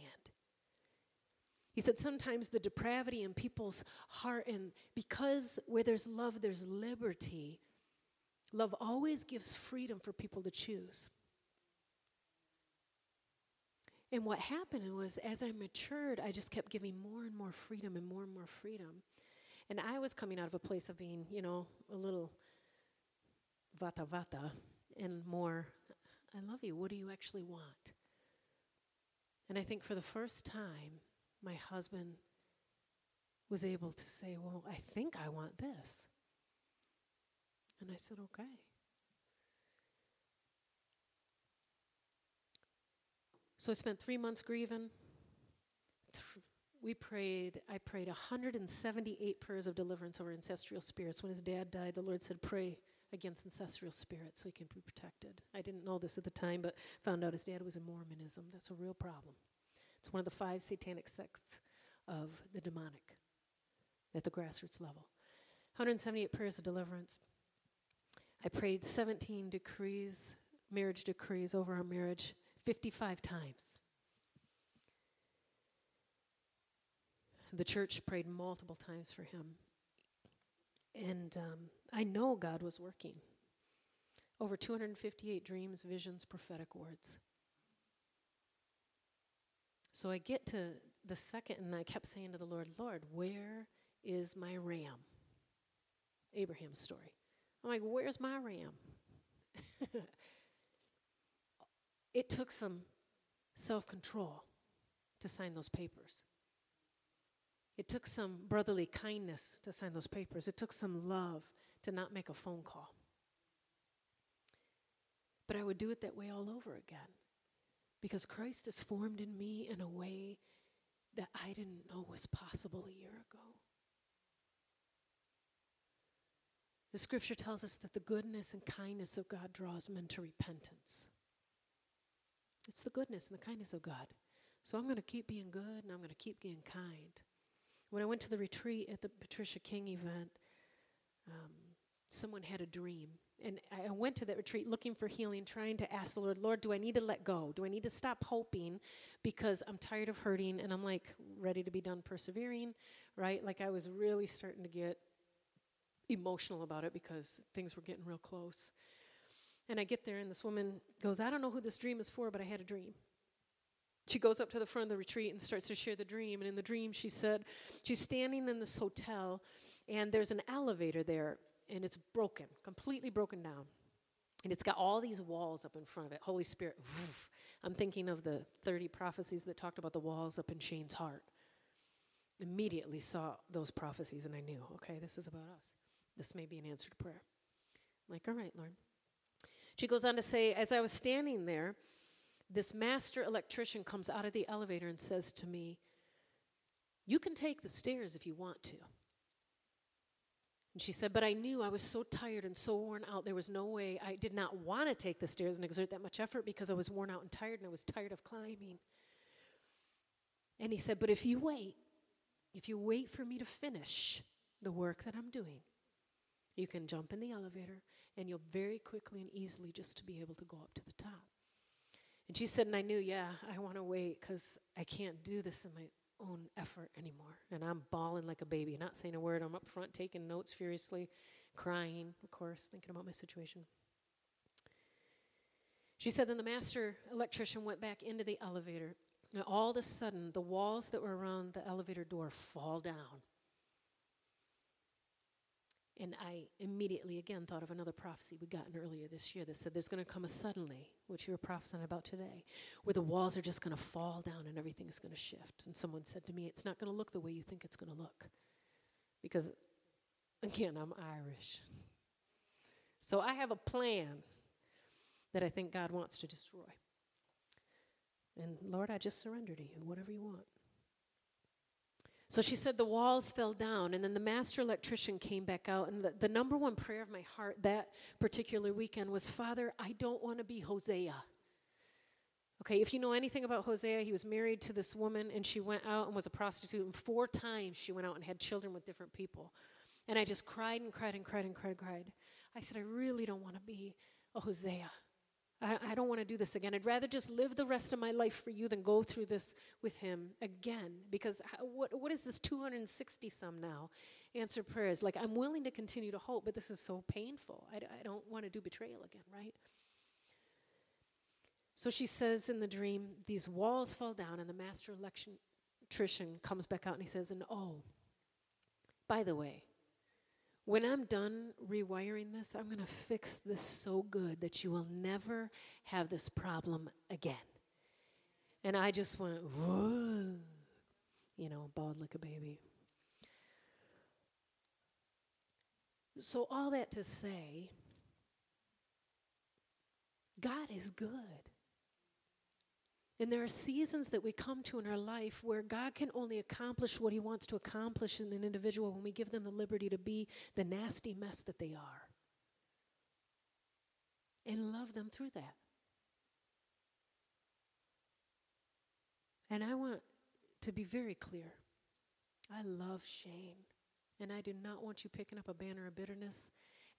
He said, Sometimes the depravity in people's heart, and because where there's love, there's liberty, love always gives freedom for people to choose. And what happened was, as I matured, I just kept giving more and more freedom and more and more freedom. And I was coming out of a place of being, you know, a little vata vata and more, I love you. What do you actually want? And I think for the first time, my husband was able to say, Well, I think I want this. And I said, Okay. So I spent three months grieving we prayed, I prayed 178 prayers of deliverance over ancestral spirits. When his dad died, the Lord said, Pray against ancestral spirits so he can be protected. I didn't know this at the time, but found out his dad was in Mormonism. That's a real problem. It's one of the five satanic sects of the demonic at the grassroots level. 178 prayers of deliverance. I prayed 17 decrees, marriage decrees over our marriage 55 times. The church prayed multiple times for him. And um, I know God was working. Over 258 dreams, visions, prophetic words. So I get to the second, and I kept saying to the Lord, Lord, where is my ram? Abraham's story. I'm like, where's my ram? it took some self control to sign those papers. It took some brotherly kindness to sign those papers. It took some love to not make a phone call. But I would do it that way all over again because Christ is formed in me in a way that I didn't know was possible a year ago. The scripture tells us that the goodness and kindness of God draws men to repentance. It's the goodness and the kindness of God. So I'm going to keep being good and I'm going to keep being kind. When I went to the retreat at the Patricia King event, um, someone had a dream. And I went to that retreat looking for healing, trying to ask the Lord, Lord, do I need to let go? Do I need to stop hoping because I'm tired of hurting and I'm like ready to be done persevering, right? Like I was really starting to get emotional about it because things were getting real close. And I get there, and this woman goes, I don't know who this dream is for, but I had a dream. She goes up to the front of the retreat and starts to share the dream. And in the dream, she said, she's standing in this hotel, and there's an elevator there, and it's broken, completely broken down. And it's got all these walls up in front of it. Holy Spirit, woof. I'm thinking of the 30 prophecies that talked about the walls up in Shane's heart. Immediately saw those prophecies, and I knew, okay, this is about us. This may be an answered prayer. I'm like, all right, Lord. She goes on to say, as I was standing there, this master electrician comes out of the elevator and says to me, You can take the stairs if you want to. And she said, But I knew I was so tired and so worn out, there was no way I did not want to take the stairs and exert that much effort because I was worn out and tired and I was tired of climbing. And he said, But if you wait, if you wait for me to finish the work that I'm doing, you can jump in the elevator and you'll very quickly and easily just to be able to go up to the top. And she said, and I knew, yeah, I want to wait because I can't do this in my own effort anymore. And I'm bawling like a baby, not saying a word. I'm up front taking notes furiously, crying, of course, thinking about my situation. She said, then the master electrician went back into the elevator. And all of a sudden, the walls that were around the elevator door fall down. And I immediately again thought of another prophecy we'd gotten earlier this year that said there's going to come a suddenly, which you were prophesying about today, where the walls are just going to fall down and everything is going to shift. And someone said to me, It's not going to look the way you think it's going to look. Because, again, I'm Irish. So I have a plan that I think God wants to destroy. And Lord, I just surrender to you, whatever you want. So she said the walls fell down, and then the master electrician came back out. And the, the number one prayer of my heart that particular weekend was Father, I don't want to be Hosea. Okay, if you know anything about Hosea, he was married to this woman, and she went out and was a prostitute. And four times she went out and had children with different people. And I just cried and cried and cried and cried and cried. I said, I really don't want to be a Hosea. I, I don't want to do this again. I'd rather just live the rest of my life for you than go through this with him again. Because what, what is this 260 some now? Answer prayers. Like, I'm willing to continue to hope, but this is so painful. I, I don't want to do betrayal again, right? So she says in the dream, these walls fall down, and the master electrician comes back out and he says, And oh, by the way, when I'm done rewiring this, I'm going to fix this so good that you will never have this problem again. And I just went, you know, bawled like a baby. So, all that to say, God is good. And there are seasons that we come to in our life where God can only accomplish what He wants to accomplish in an individual when we give them the liberty to be the nasty mess that they are. And love them through that. And I want to be very clear. I love Shane. And I do not want you picking up a banner of bitterness.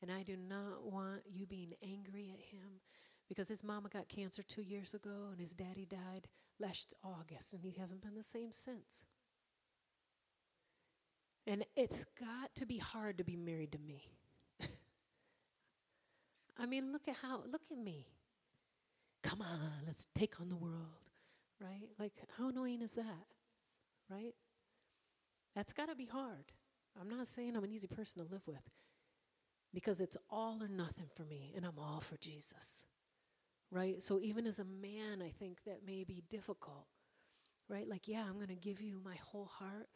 And I do not want you being angry at him because his mama got cancer two years ago and his daddy died last August, and he hasn't been the same since. And it's got to be hard to be married to me. I mean, look at how, look at me. Come on, let's take on the world, right? Like, how annoying is that, right? That's got to be hard. I'm not saying I'm an easy person to live with because it's all or nothing for me, and I'm all for Jesus right? So even as a man, I think that may be difficult, right? Like, yeah, I'm going to give you my whole heart,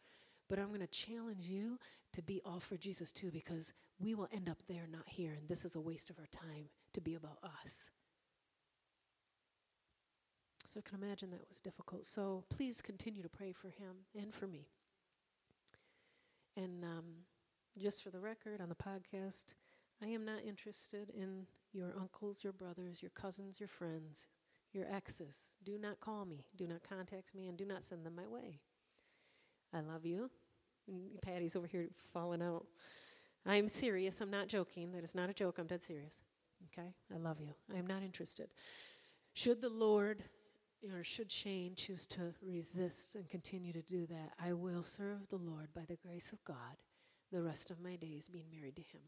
but I'm going to challenge you to be all for Jesus too, because we will end up there, not here, and this is a waste of our time to be about us. So I can imagine that was difficult. So please continue to pray for him and for me. And um, just for the record on the podcast, I am not interested in your uncles, your brothers, your cousins, your friends, your exes. Do not call me. Do not contact me, and do not send them my way. I love you. Mm, Patty's over here falling out. I am serious. I'm not joking. That is not a joke. I'm dead serious. Okay? I love you. I am not interested. Should the Lord or should Shane choose to resist and continue to do that, I will serve the Lord by the grace of God the rest of my days being married to Him.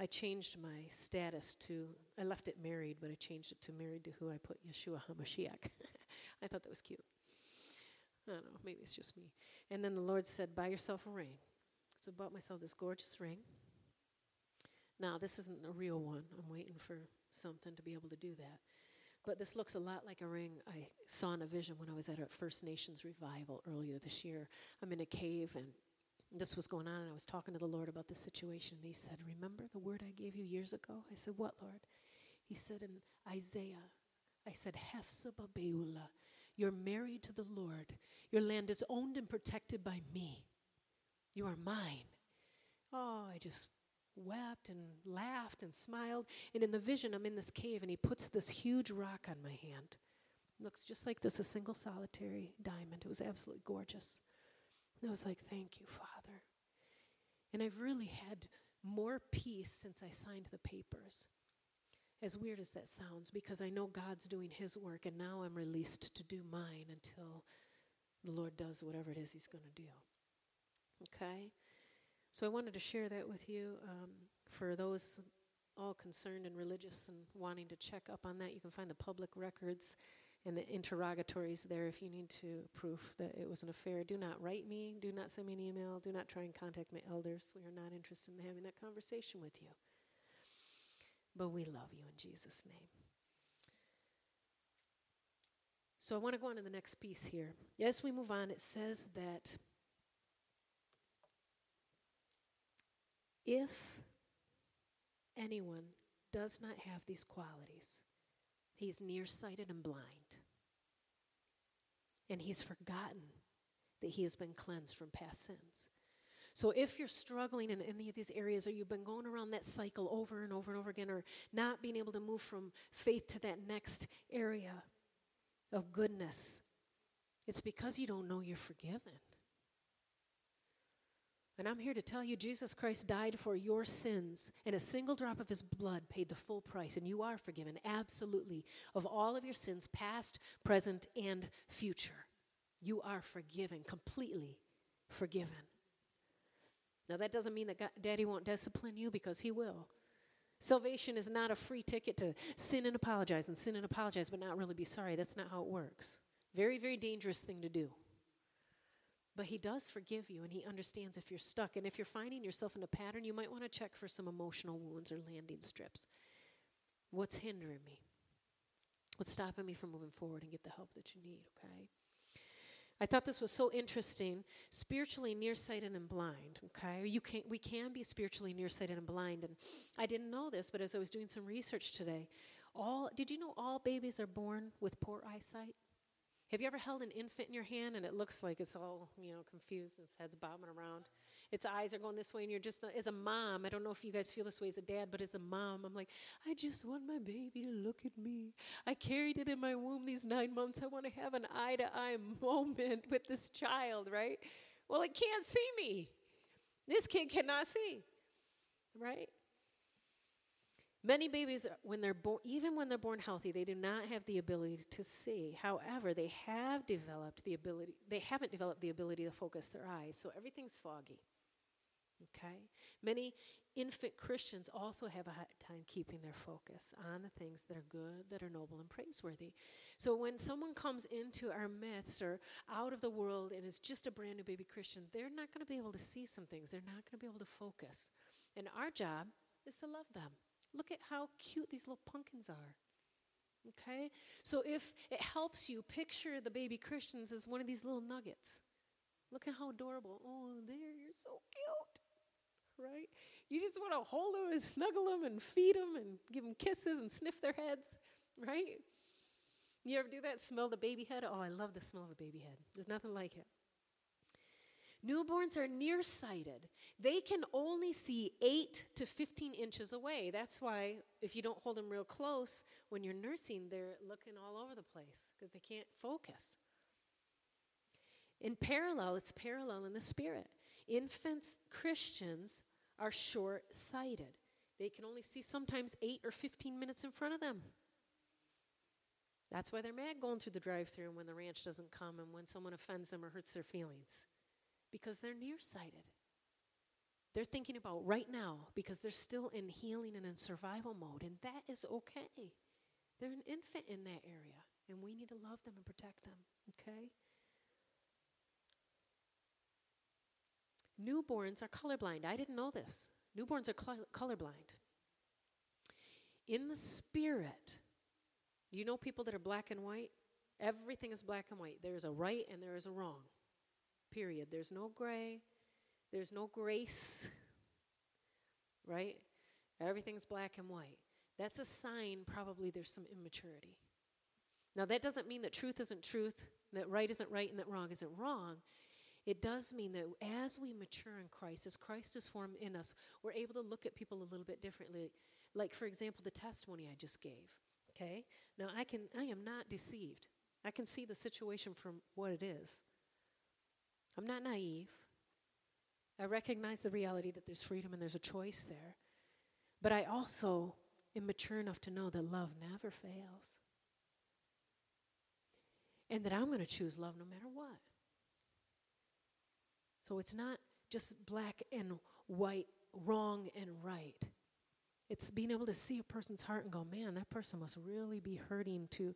I changed my status to, I left it married, but I changed it to married to who I put Yeshua HaMashiach. I thought that was cute. I don't know, maybe it's just me. And then the Lord said, Buy yourself a ring. So I bought myself this gorgeous ring. Now, this isn't a real one. I'm waiting for something to be able to do that. But this looks a lot like a ring I saw in a vision when I was at a First Nations revival earlier this year. I'm in a cave and this was going on, and I was talking to the Lord about the situation. And He said, Remember the word I gave you years ago? I said, What, Lord? He said in Isaiah, I said, Hephzibah Beulah, you're married to the Lord. Your land is owned and protected by me. You are mine. Oh, I just wept and laughed and smiled. And in the vision, I'm in this cave, and he puts this huge rock on my hand. Looks just like this, a single solitary diamond. It was absolutely gorgeous. And I was like, thank you, Father. And I've really had more peace since I signed the papers. As weird as that sounds, because I know God's doing His work, and now I'm released to do mine until the Lord does whatever it is He's going to do. Okay? So I wanted to share that with you. Um, for those all concerned and religious and wanting to check up on that, you can find the public records and the interrogatories there if you need to proof that it was an affair. Do not write me, do not send me an email, do not try and contact my elders. We are not interested in having that conversation with you. But we love you in Jesus' name. So I want to go on to the next piece here. As we move on, it says that if anyone does not have these qualities, he's nearsighted and blind. And he's forgotten that he has been cleansed from past sins. So if you're struggling in any of these areas, or you've been going around that cycle over and over and over again, or not being able to move from faith to that next area of goodness, it's because you don't know you're forgiven. And I'm here to tell you Jesus Christ died for your sins, and a single drop of his blood paid the full price, and you are forgiven absolutely of all of your sins, past, present, and future. You are forgiven, completely forgiven. Now, that doesn't mean that God, Daddy won't discipline you because he will. Salvation is not a free ticket to sin and apologize and sin and apologize, but not really be sorry. That's not how it works. Very, very dangerous thing to do. But he does forgive you and he understands if you're stuck. And if you're finding yourself in a pattern, you might want to check for some emotional wounds or landing strips. What's hindering me? What's stopping me from moving forward and get the help that you need, okay? I thought this was so interesting. Spiritually nearsighted and blind, okay? You can we can be spiritually nearsighted and blind and I didn't know this, but as I was doing some research today, all did you know all babies are born with poor eyesight? Have you ever held an infant in your hand and it looks like it's all, you know, confused and its head's bobbing around? Its eyes are going this way and you're just, as a mom, I don't know if you guys feel this way as a dad, but as a mom, I'm like, I just want my baby to look at me. I carried it in my womb these nine months. I want to have an eye to eye moment with this child, right? Well, it can't see me. This kid cannot see, right? Many babies, when they're born, even when they're born healthy, they do not have the ability to see. However, they have developed the ability, they haven't developed the ability to focus their eyes, so everything's foggy. Okay? Many infant Christians also have a hard time keeping their focus on the things that are good, that are noble, and praiseworthy. So when someone comes into our midst or out of the world and is just a brand new baby Christian, they're not going to be able to see some things. They're not going to be able to focus. And our job is to love them. Look at how cute these little pumpkins are. Okay? So if it helps you picture the baby Christians as one of these little nuggets. Look at how adorable. Oh, there, you're so cute. Right? You just want to hold them and snuggle them and feed them and give them kisses and sniff their heads. Right? You ever do that? Smell the baby head? Oh, I love the smell of a baby head. There's nothing like it. Newborns are nearsighted. They can only see 8 to 15 inches away. That's why, if you don't hold them real close, when you're nursing, they're looking all over the place because they can't focus. In parallel, it's parallel in the spirit. Infants, Christians, are short sighted. They can only see sometimes 8 or 15 minutes in front of them. That's why they're mad going through the drive through and when the ranch doesn't come and when someone offends them or hurts their feelings because they're nearsighted. They're thinking about right now because they're still in healing and in survival mode, and that is okay. They're an infant in that area, and we need to love them and protect them, okay? Newborns are colorblind. I didn't know this. Newborns are colorblind. In the spirit, you know people that are black and white? Everything is black and white. There is a right and there is a wrong. Period. There's no gray, there's no grace, right? Everything's black and white. That's a sign, probably, there's some immaturity. Now, that doesn't mean that truth isn't truth, that right isn't right, and that wrong isn't wrong. It does mean that as we mature in Christ, as Christ is formed in us, we're able to look at people a little bit differently. Like, for example, the testimony I just gave. Okay? Now, I, can, I am not deceived. I can see the situation from what it is. I'm not naive. I recognize the reality that there's freedom and there's a choice there. But I also am mature enough to know that love never fails. And that I'm going to choose love no matter what. So it's not just black and white, wrong and right. It's being able to see a person's heart and go, man, that person must really be hurting to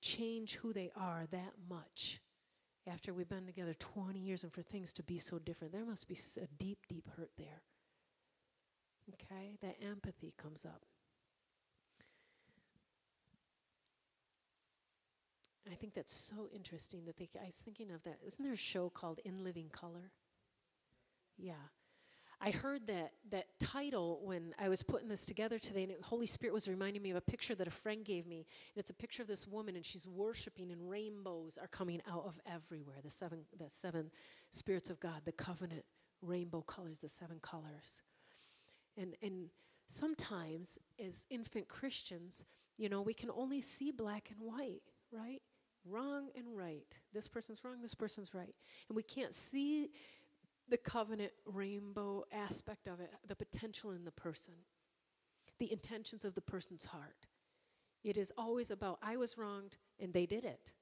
change who they are that much after we've been together 20 years and for things to be so different. There must be a deep, deep hurt there. Okay? That empathy comes up. I think that's so interesting that they, I was thinking of that. Isn't there a show called In Living Color? Yeah. I heard that, that title when I was putting this together today, and the Holy Spirit was reminding me of a picture that a friend gave me. And it's a picture of this woman, and she's worshiping, and rainbows are coming out of everywhere. The seven, the seven spirits of God, the covenant rainbow colors, the seven colors. And, and sometimes, as infant Christians, you know, we can only see black and white, right? Wrong and right. This person's wrong, this person's right. And we can't see the covenant rainbow aspect of it, the potential in the person, the intentions of the person's heart. It is always about, I was wronged and they did it.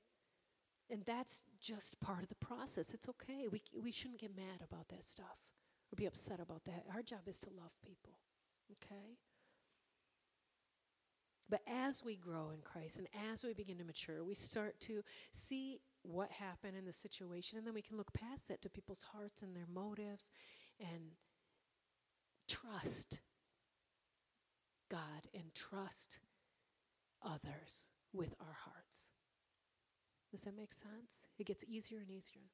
And that's just part of the process. It's okay. We, we shouldn't get mad about that stuff or be upset about that. Our job is to love people, okay? But as we grow in Christ and as we begin to mature, we start to see what happened in the situation, and then we can look past that to people's hearts and their motives and trust God and trust others with our hearts. Does that make sense? It gets easier and easier.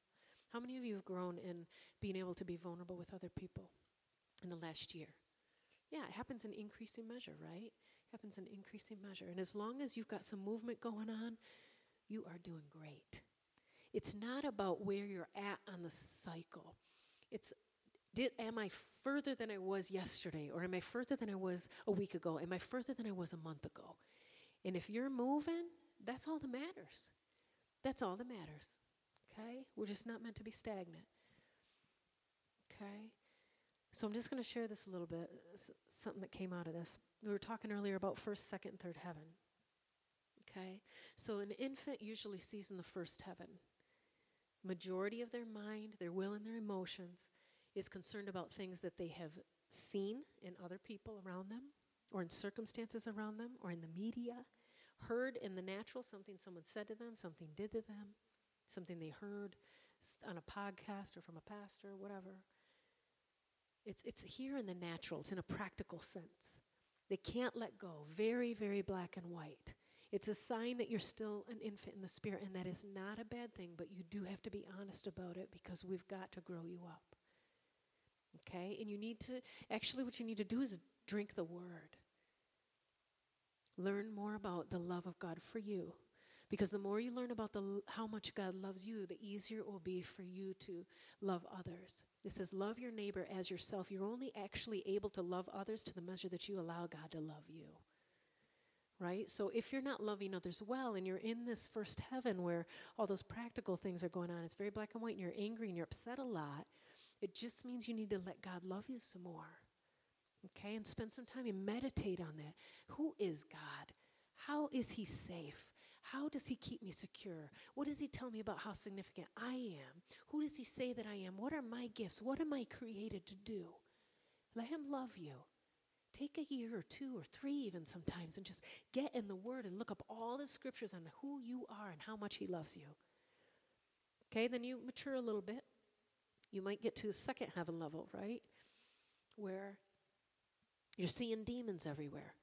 How many of you have grown in being able to be vulnerable with other people in the last year? Yeah, it happens in increasing measure, right? It happens in increasing measure. And as long as you've got some movement going on, you are doing great. It's not about where you're at on the cycle. It's did am I further than I was yesterday or am I further than I was a week ago? Am I further than I was a month ago? And if you're moving, that's all that matters. That's all that matters. Okay? We're just not meant to be stagnant. Okay? So I'm just going to share this a little bit, something that came out of this. We were talking earlier about first, second, third heaven. Okay? So an infant usually sees in the first heaven majority of their mind, their will, and their emotions is concerned about things that they have seen in other people around them, or in circumstances around them, or in the media, heard in the natural, something someone said to them, something did to them, something they heard on a podcast or from a pastor, whatever. It's, it's here in the natural, it's in a practical sense. They can't let go. Very, very black and white. It's a sign that you're still an infant in the spirit, and that is not a bad thing, but you do have to be honest about it because we've got to grow you up. Okay? And you need to, actually, what you need to do is drink the word. Learn more about the love of God for you. Because the more you learn about the, how much God loves you, the easier it will be for you to love others. It says, Love your neighbor as yourself. You're only actually able to love others to the measure that you allow God to love you right? So if you're not loving others well and you're in this first heaven where all those practical things are going on, it's very black and white, and you're angry and you're upset a lot, it just means you need to let God love you some more. Okay? And spend some time and meditate on that. Who is God? How is He safe? How does He keep me secure? What does He tell me about how significant I am? Who does He say that I am? What are my gifts? What am I created to do? Let Him love you. Take a year or two or three, even sometimes, and just get in the Word and look up all the scriptures on who you are and how much He loves you. Okay, then you mature a little bit. You might get to a second heaven level, right? Where you're seeing demons everywhere.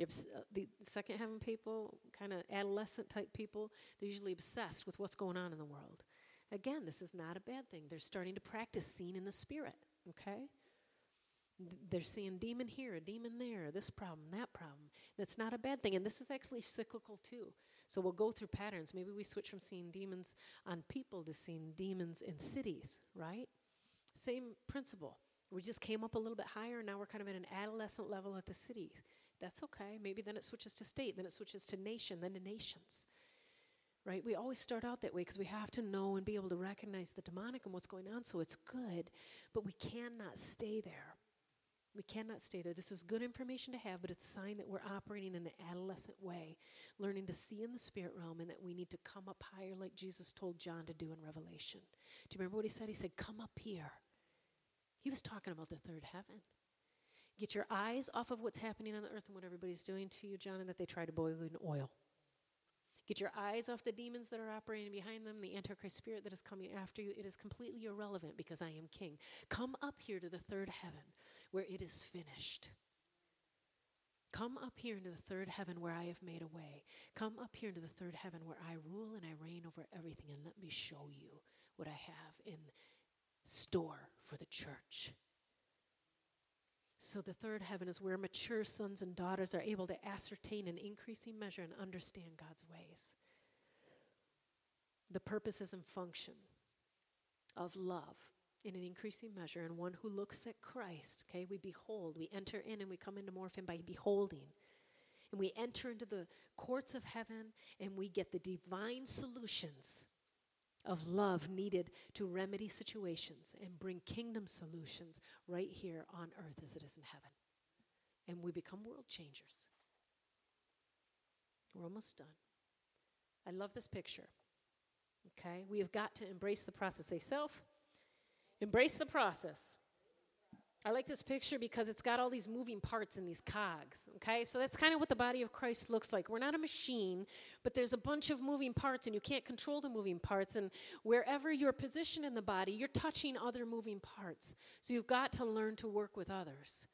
Uh, the second heaven people, kind of adolescent type people, they're usually obsessed with what's going on in the world. Again, this is not a bad thing. They're starting to practice seeing in the spirit, okay? They're seeing demon here, a demon there, this problem, that problem. That's not a bad thing. And this is actually cyclical too. So we'll go through patterns. Maybe we switch from seeing demons on people to seeing demons in cities, right? Same principle. We just came up a little bit higher, and now we're kind of at an adolescent level at the cities. That's okay. Maybe then it switches to state, then it switches to nation, then to nations. right? We always start out that way because we have to know and be able to recognize the demonic and what's going on, so it's good, but we cannot stay there. We cannot stay there. This is good information to have, but it's a sign that we're operating in an adolescent way, learning to see in the spirit realm, and that we need to come up higher, like Jesus told John to do in Revelation. Do you remember what he said? He said, Come up here. He was talking about the third heaven. Get your eyes off of what's happening on the earth and what everybody's doing to you, John, and that they try to boil you in oil. Get your eyes off the demons that are operating behind them, the Antichrist spirit that is coming after you. It is completely irrelevant because I am king. Come up here to the third heaven where it is finished. Come up here into the third heaven where I have made a way. Come up here into the third heaven where I rule and I reign over everything, and let me show you what I have in store for the church. So, the third heaven is where mature sons and daughters are able to ascertain in increasing measure and understand God's ways. The purposes and function of love in an increasing measure, and one who looks at Christ. Okay, we behold, we enter in and we come into more of Him by beholding. And we enter into the courts of heaven and we get the divine solutions of love needed to remedy situations and bring kingdom solutions right here on earth as it is in heaven. And we become world changers. We're almost done. I love this picture. Okay? We have got to embrace the process. Say, self, embrace the process. I like this picture because it's got all these moving parts and these cogs. Okay, so that's kind of what the body of Christ looks like. We're not a machine, but there's a bunch of moving parts, and you can't control the moving parts. And wherever you're positioned in the body, you're touching other moving parts. So you've got to learn to work with others.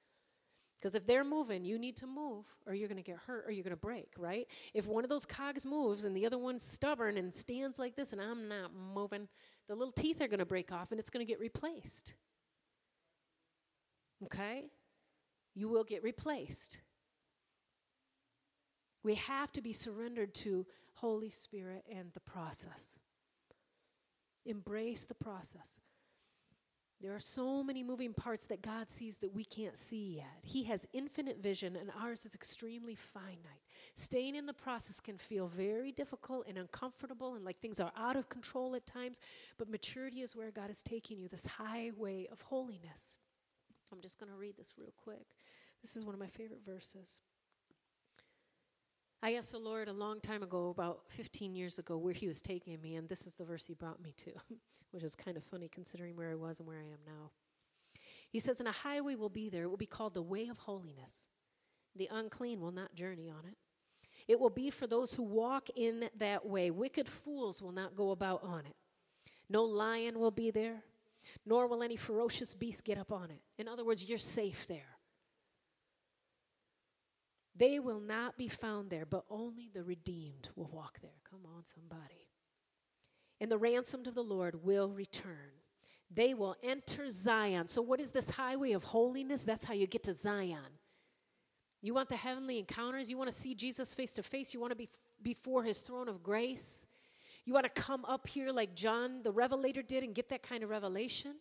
Because if they're moving, you need to move, or you're going to get hurt, or you're going to break, right? If one of those cogs moves and the other one's stubborn and stands like this, and I'm not moving, the little teeth are going to break off and it's going to get replaced. Okay? You will get replaced. We have to be surrendered to Holy Spirit and the process. Embrace the process. There are so many moving parts that God sees that we can't see yet. He has infinite vision, and ours is extremely finite. Staying in the process can feel very difficult and uncomfortable, and like things are out of control at times, but maturity is where God is taking you, this highway of holiness. I'm just going to read this real quick. This is one of my favorite verses. I asked the Lord a long time ago, about 15 years ago, where He was taking me, and this is the verse He brought me to, which is kind of funny considering where I was and where I am now. He says, And a highway will be there. It will be called the way of holiness. The unclean will not journey on it. It will be for those who walk in that way. Wicked fools will not go about on it. No lion will be there, nor will any ferocious beast get up on it. In other words, you're safe there. They will not be found there, but only the redeemed will walk there. Come on, somebody. And the ransomed of the Lord will return. They will enter Zion. So, what is this highway of holiness? That's how you get to Zion. You want the heavenly encounters? You want to see Jesus face to face? You want to be before his throne of grace? You want to come up here like John the Revelator did and get that kind of revelation?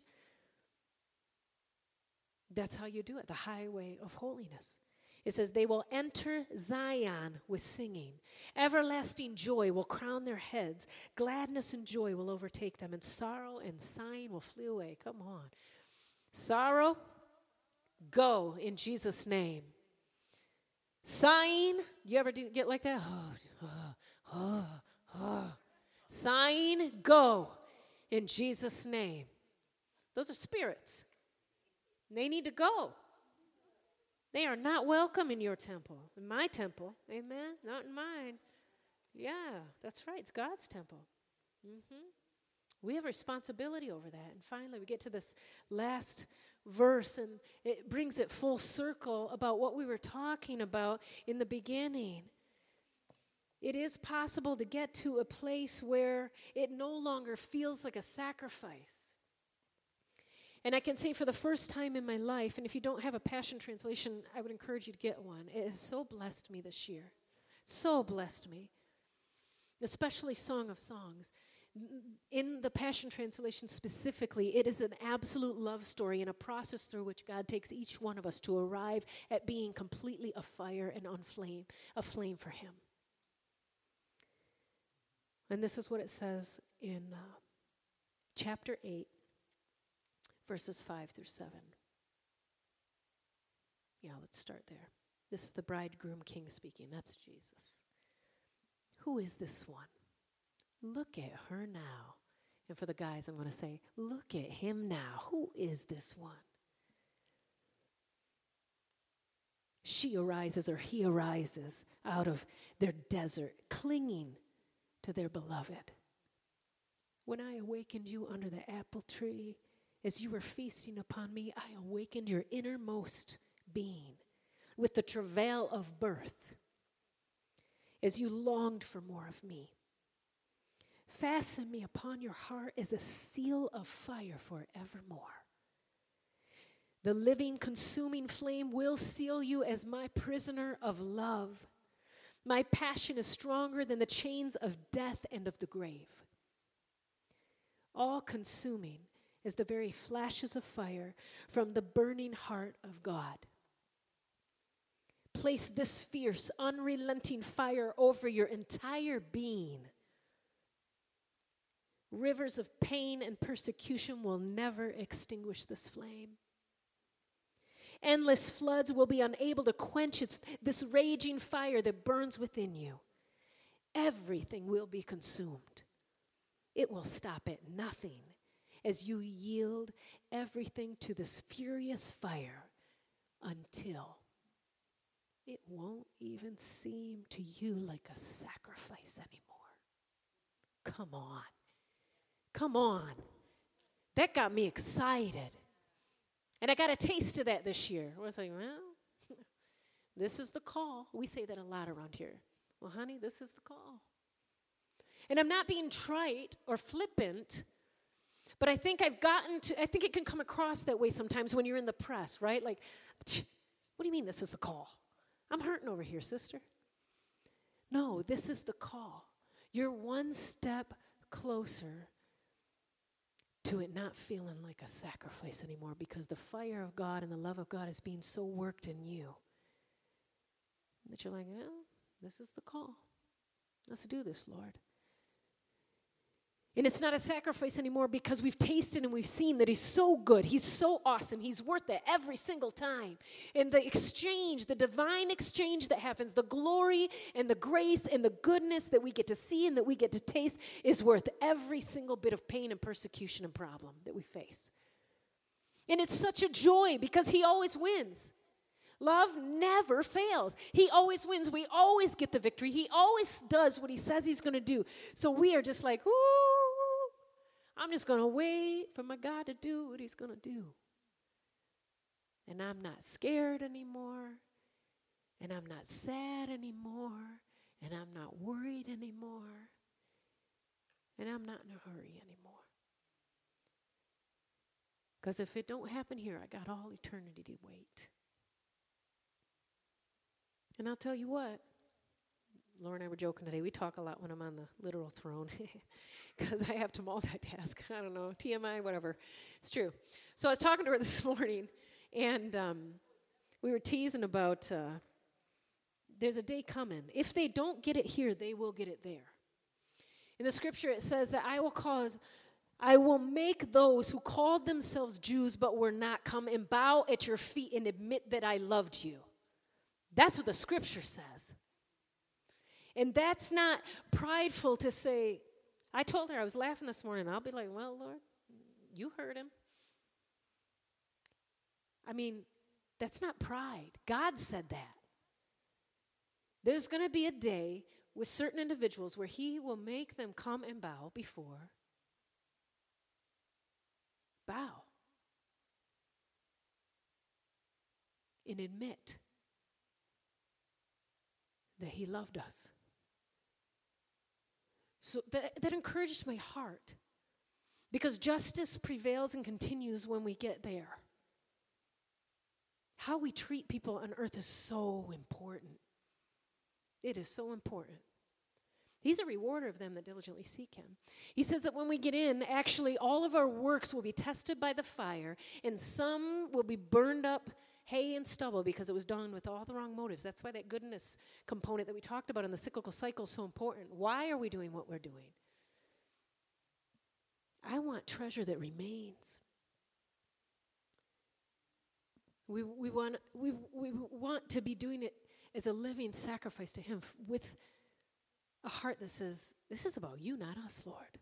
That's how you do it, the highway of holiness. It says, They will enter Zion with singing. Everlasting joy will crown their heads. Gladness and joy will overtake them, and sorrow and sighing will flee away. Come on. Sorrow, go in Jesus' name. Sighing, you ever get like that? Oh, oh, oh, oh. Sighing, go in Jesus' name. Those are spirits. They need to go. They are not welcome in your temple, in my temple. Amen? Not in mine. Yeah, that's right. It's God's temple. Mm-hmm. We have responsibility over that. And finally, we get to this last verse, and it brings it full circle about what we were talking about in the beginning. It is possible to get to a place where it no longer feels like a sacrifice. And I can say for the first time in my life, and if you don't have a Passion Translation, I would encourage you to get one. It has so blessed me this year. So blessed me. Especially Song of Songs. In the Passion Translation specifically, it is an absolute love story and a process through which God takes each one of us to arrive at being completely afire and on flame, aflame for Him. And this is what it says in uh, chapter 8, verses 5 through 7. Yeah, let's start there. This is the bridegroom king speaking. That's Jesus. Who is this one? Look at her now. And for the guys, I'm going to say, look at him now. Who is this one? She arises or he arises out of their desert, clinging to their beloved. When I awakened you under the apple tree, as you were feasting upon me, I awakened your innermost being with the travail of birth as you longed for more of me. Fasten me upon your heart as a seal of fire forevermore. The living, consuming flame will seal you as my prisoner of love. My passion is stronger than the chains of death and of the grave. All consuming is the very flashes of fire from the burning heart of God. Place this fierce, unrelenting fire over your entire being. Rivers of pain and persecution will never extinguish this flame. Endless floods will be unable to quench its, this raging fire that burns within you. Everything will be consumed. It will stop at nothing as you yield everything to this furious fire until it won't even seem to you like a sacrifice anymore. Come on. Come on. That got me excited. And I got a taste of that this year. I was like, well, this is the call. We say that a lot around here. Well, honey, this is the call. And I'm not being trite or flippant, but I think I've gotten to, I think it can come across that way sometimes when you're in the press, right? Like, what do you mean this is a call? I'm hurting over here, sister. No, this is the call. You're one step closer to it not feeling like a sacrifice anymore because the fire of God and the love of God is being so worked in you that you're like, well, this is the call. Let's do this, Lord. And it's not a sacrifice anymore because we've tasted and we've seen that He's so good. He's so awesome. He's worth it every single time. And the exchange, the divine exchange that happens, the glory and the grace and the goodness that we get to see and that we get to taste is worth every single bit of pain and persecution and problem that we face. And it's such a joy because He always wins. Love never fails. He always wins. We always get the victory. He always does what he says he's going to do. So we are just like, ooh, I'm just going to wait for my God to do what He's going to do. And I'm not scared anymore. And I'm not sad anymore. And I'm not worried anymore. And I'm not in a hurry anymore. Because if it don't happen here, I got all eternity to wait. And I'll tell you what, Laura and I were joking today. We talk a lot when I'm on the literal throne because I have to multitask. I don't know, TMI, whatever. It's true. So I was talking to her this morning, and um, we were teasing about uh, there's a day coming. If they don't get it here, they will get it there. In the scripture, it says that I will cause. I will make those who called themselves Jews but were not come and bow at your feet and admit that I loved you. That's what the scripture says. And that's not prideful to say, I told her I was laughing this morning. I'll be like, well, Lord, you heard him. I mean, that's not pride. God said that. There's going to be a day with certain individuals where He will make them come and bow before. Bow. And admit that He loved us. So that, that encourages my heart because justice prevails and continues when we get there. How we treat people on earth is so important. It is so important. He's a rewarder of them that diligently seek him. He says that when we get in, actually, all of our works will be tested by the fire, and some will be burned up hay and stubble because it was done with all the wrong motives. That's why that goodness component that we talked about in the cyclical cycle is so important. Why are we doing what we're doing? I want treasure that remains. We, we, want, we, we want to be doing it as a living sacrifice to Him with a heart that says, This is about you, not us, Lord.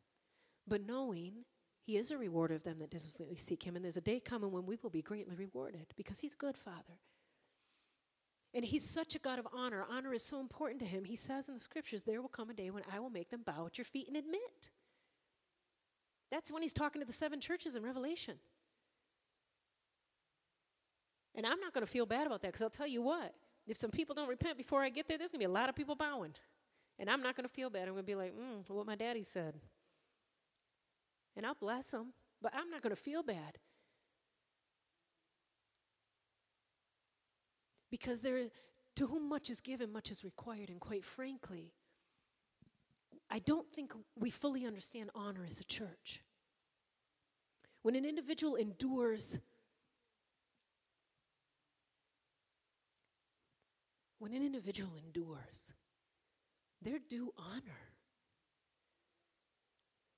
But knowing He is a rewarder of them that diligently seek Him, and there's a day coming when we will be greatly rewarded because He's a good Father. And He's such a God of honor. Honor is so important to Him. He says in the scriptures, There will come a day when I will make them bow at your feet and admit. That's when He's talking to the seven churches in Revelation. And I'm not going to feel bad about that because I'll tell you what, if some people don't repent before I get there, there's going to be a lot of people bowing. And I'm not going to feel bad. I'm going to be like, mm, what my daddy said. And I'll bless them, but I'm not going to feel bad. Because there, to whom much is given, much is required. And quite frankly, I don't think we fully understand honor as a church. When an individual endures When an individual endures, they're due honor.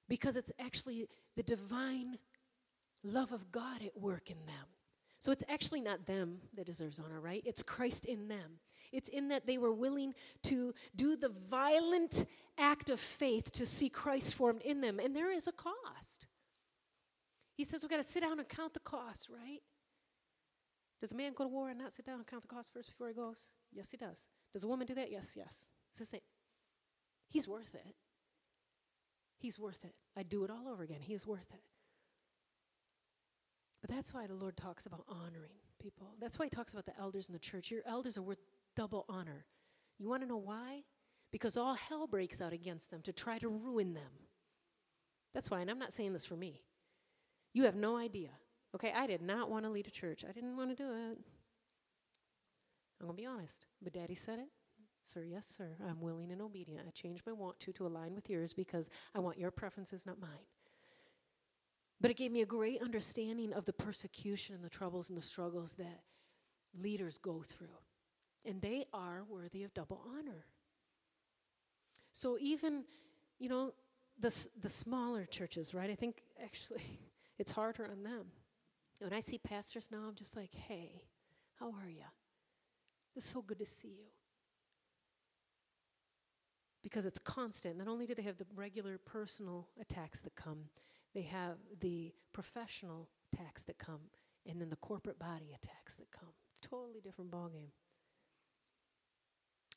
Because it's actually the divine love of God at work in them. So it's actually not them that deserves honor, right? It's Christ in them. It's in that they were willing to do the violent act of faith to see Christ formed in them. And there is a cost. He says we've got to sit down and count the cost, right? Does a man go to war and not sit down and count the cost first before he goes? Yes, he does. Does a woman do that? Yes, yes. It's the same. He's worth it. He's worth it. I'd do it all over again. He's worth it. But that's why the Lord talks about honoring people. That's why he talks about the elders in the church. Your elders are worth double honor. You want to know why? Because all hell breaks out against them to try to ruin them. That's why, and I'm not saying this for me. You have no idea. Okay, I did not want to lead a church. I didn't want to do it. I'm going to be honest. But daddy said it. Sir, yes, sir. I'm willing and obedient. I changed my want to to align with yours because I want your preferences, not mine. But it gave me a great understanding of the persecution and the troubles and the struggles that leaders go through. And they are worthy of double honor. So even, you know, the, the smaller churches, right? I think actually it's harder on them. When I see pastors now, I'm just like, hey, how are you? It's so good to see you. Because it's constant. Not only do they have the regular personal attacks that come, they have the professional attacks that come, and then the corporate body attacks that come. It's a totally different ballgame.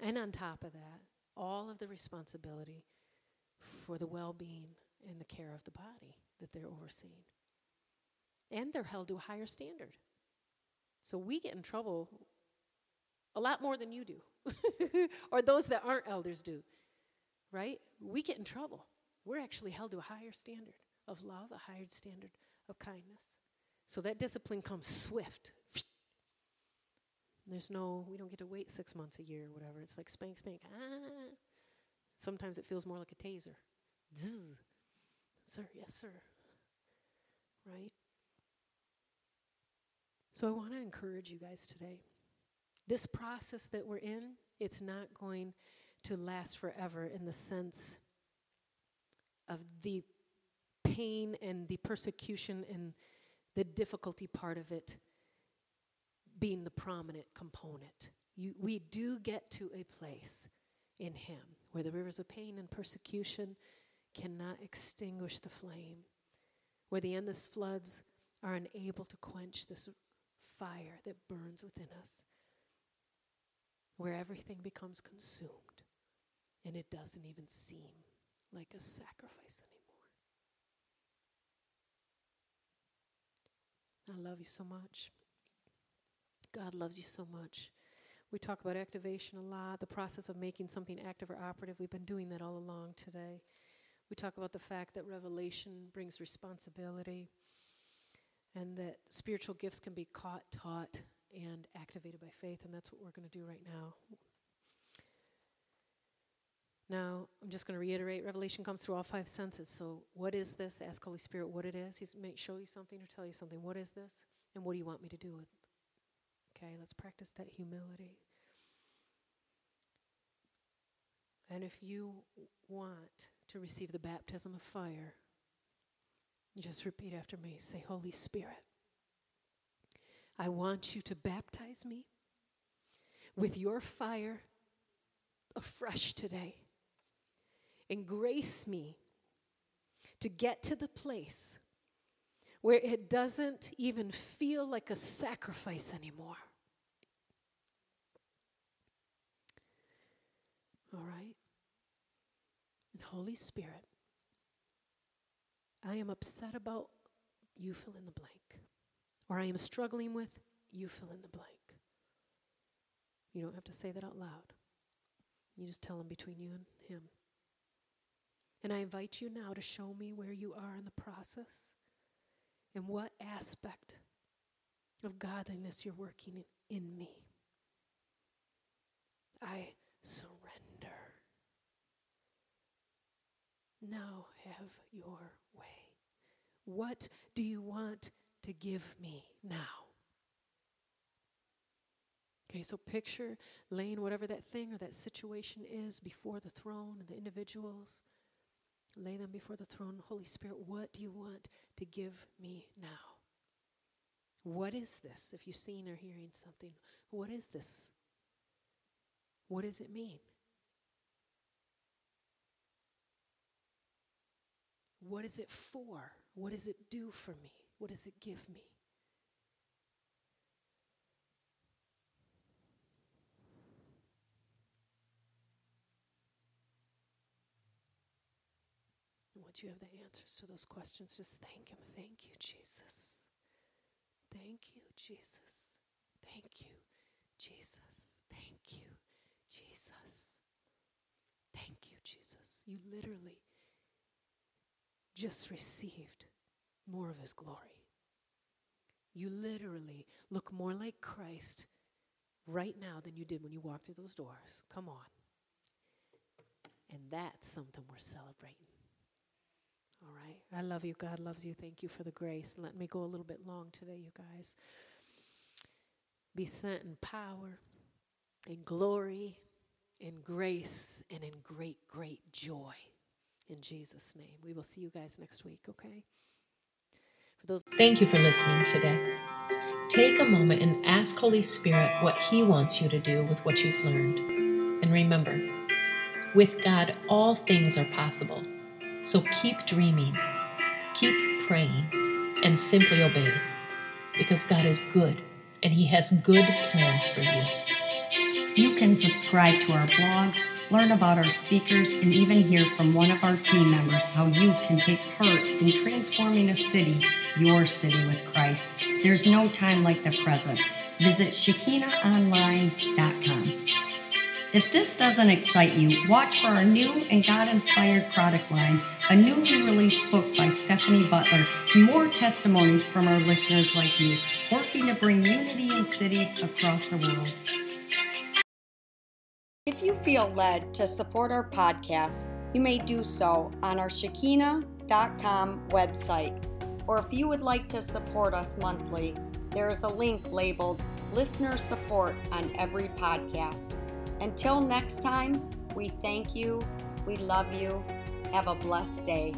And on top of that, all of the responsibility for the well being and the care of the body that they're overseeing. And they're held to a higher standard. So we get in trouble a lot more than you do, or those that aren't elders do, right? We get in trouble. We're actually held to a higher standard of love, a higher standard of kindness. So that discipline comes swift. There's no, we don't get to wait six months, a year, or whatever. It's like spank, spank. Ah. Sometimes it feels more like a taser. Zzz. Sir, yes, sir. Right? So I want to encourage you guys today. This process that we're in, it's not going to last forever in the sense of the pain and the persecution and the difficulty part of it being the prominent component. You, we do get to a place in Him where the rivers of pain and persecution cannot extinguish the flame, where the endless floods are unable to quench this fire that burns within us where everything becomes consumed and it doesn't even seem like a sacrifice anymore. I love you so much. God loves you so much. We talk about activation a lot, the process of making something active or operative. We've been doing that all along today. We talk about the fact that revelation brings responsibility and that spiritual gifts can be caught, taught, and activated by faith, and that's what we're going to do right now. Now, I'm just going to reiterate Revelation comes through all five senses. So, what is this? Ask Holy Spirit what it is. He may show you something or tell you something. What is this? And what do you want me to do with it? Okay, let's practice that humility. And if you want to receive the baptism of fire, just repeat after me. Say, Holy Spirit, I want you to baptize me with your fire afresh today and grace me to get to the place where it doesn't even feel like a sacrifice anymore. All right? And Holy Spirit, I am upset about you fill in the blank. Or I am struggling with you fill in the blank. You don't have to say that out loud. You just tell him between you and him. And I invite you now to show me where you are in the process and what aspect of godliness you're working in, me. I surrender. Now have your way. What do you want to give me now? Okay, so picture laying whatever that thing or that situation is before the throne and the individuals. Lay them before the throne. Holy Spirit, what do you want to give me now? What is this? If you've seen or hearing something, what is this? What does it mean? What is it for? What does it do for me? What does it give me? You have the answers to those questions, just thank Him. Thank you, Jesus. Thank you, Jesus. Thank you, Jesus. Thank you, Jesus. Thank you, Jesus. You literally just received more of His glory. You literally look more like Christ right now than you did when you walked through those doors. Come on. And that's something we're celebrating. All right. I love you. God loves you. Thank you for the grace. Let me go a little bit long today, you guys. Be sent in power, in glory, in grace, and in great, great joy. In Jesus' name. We will see you guys next week, okay? For those Thank you for listening today. Take a moment and ask Holy Spirit what He wants you to do with what you've learned. And remember, with God, all things are possible. So keep dreaming, keep praying, and simply obey. Because God is good and He has good plans for you. You can subscribe to our blogs, learn about our speakers, and even hear from one of our team members how you can take part in transforming a city, your city with Christ. There's no time like the present. Visit ShekinahOnline.com. If this doesn't excite you, watch for our new and God inspired product line, a newly released book by Stephanie Butler, more testimonies from our listeners like you, working to bring unity in cities across the world. If you feel led to support our podcast, you may do so on our Shekinah.com website. Or if you would like to support us monthly, there is a link labeled Listener Support on every podcast. Until next time, we thank you, we love you, have a blessed day.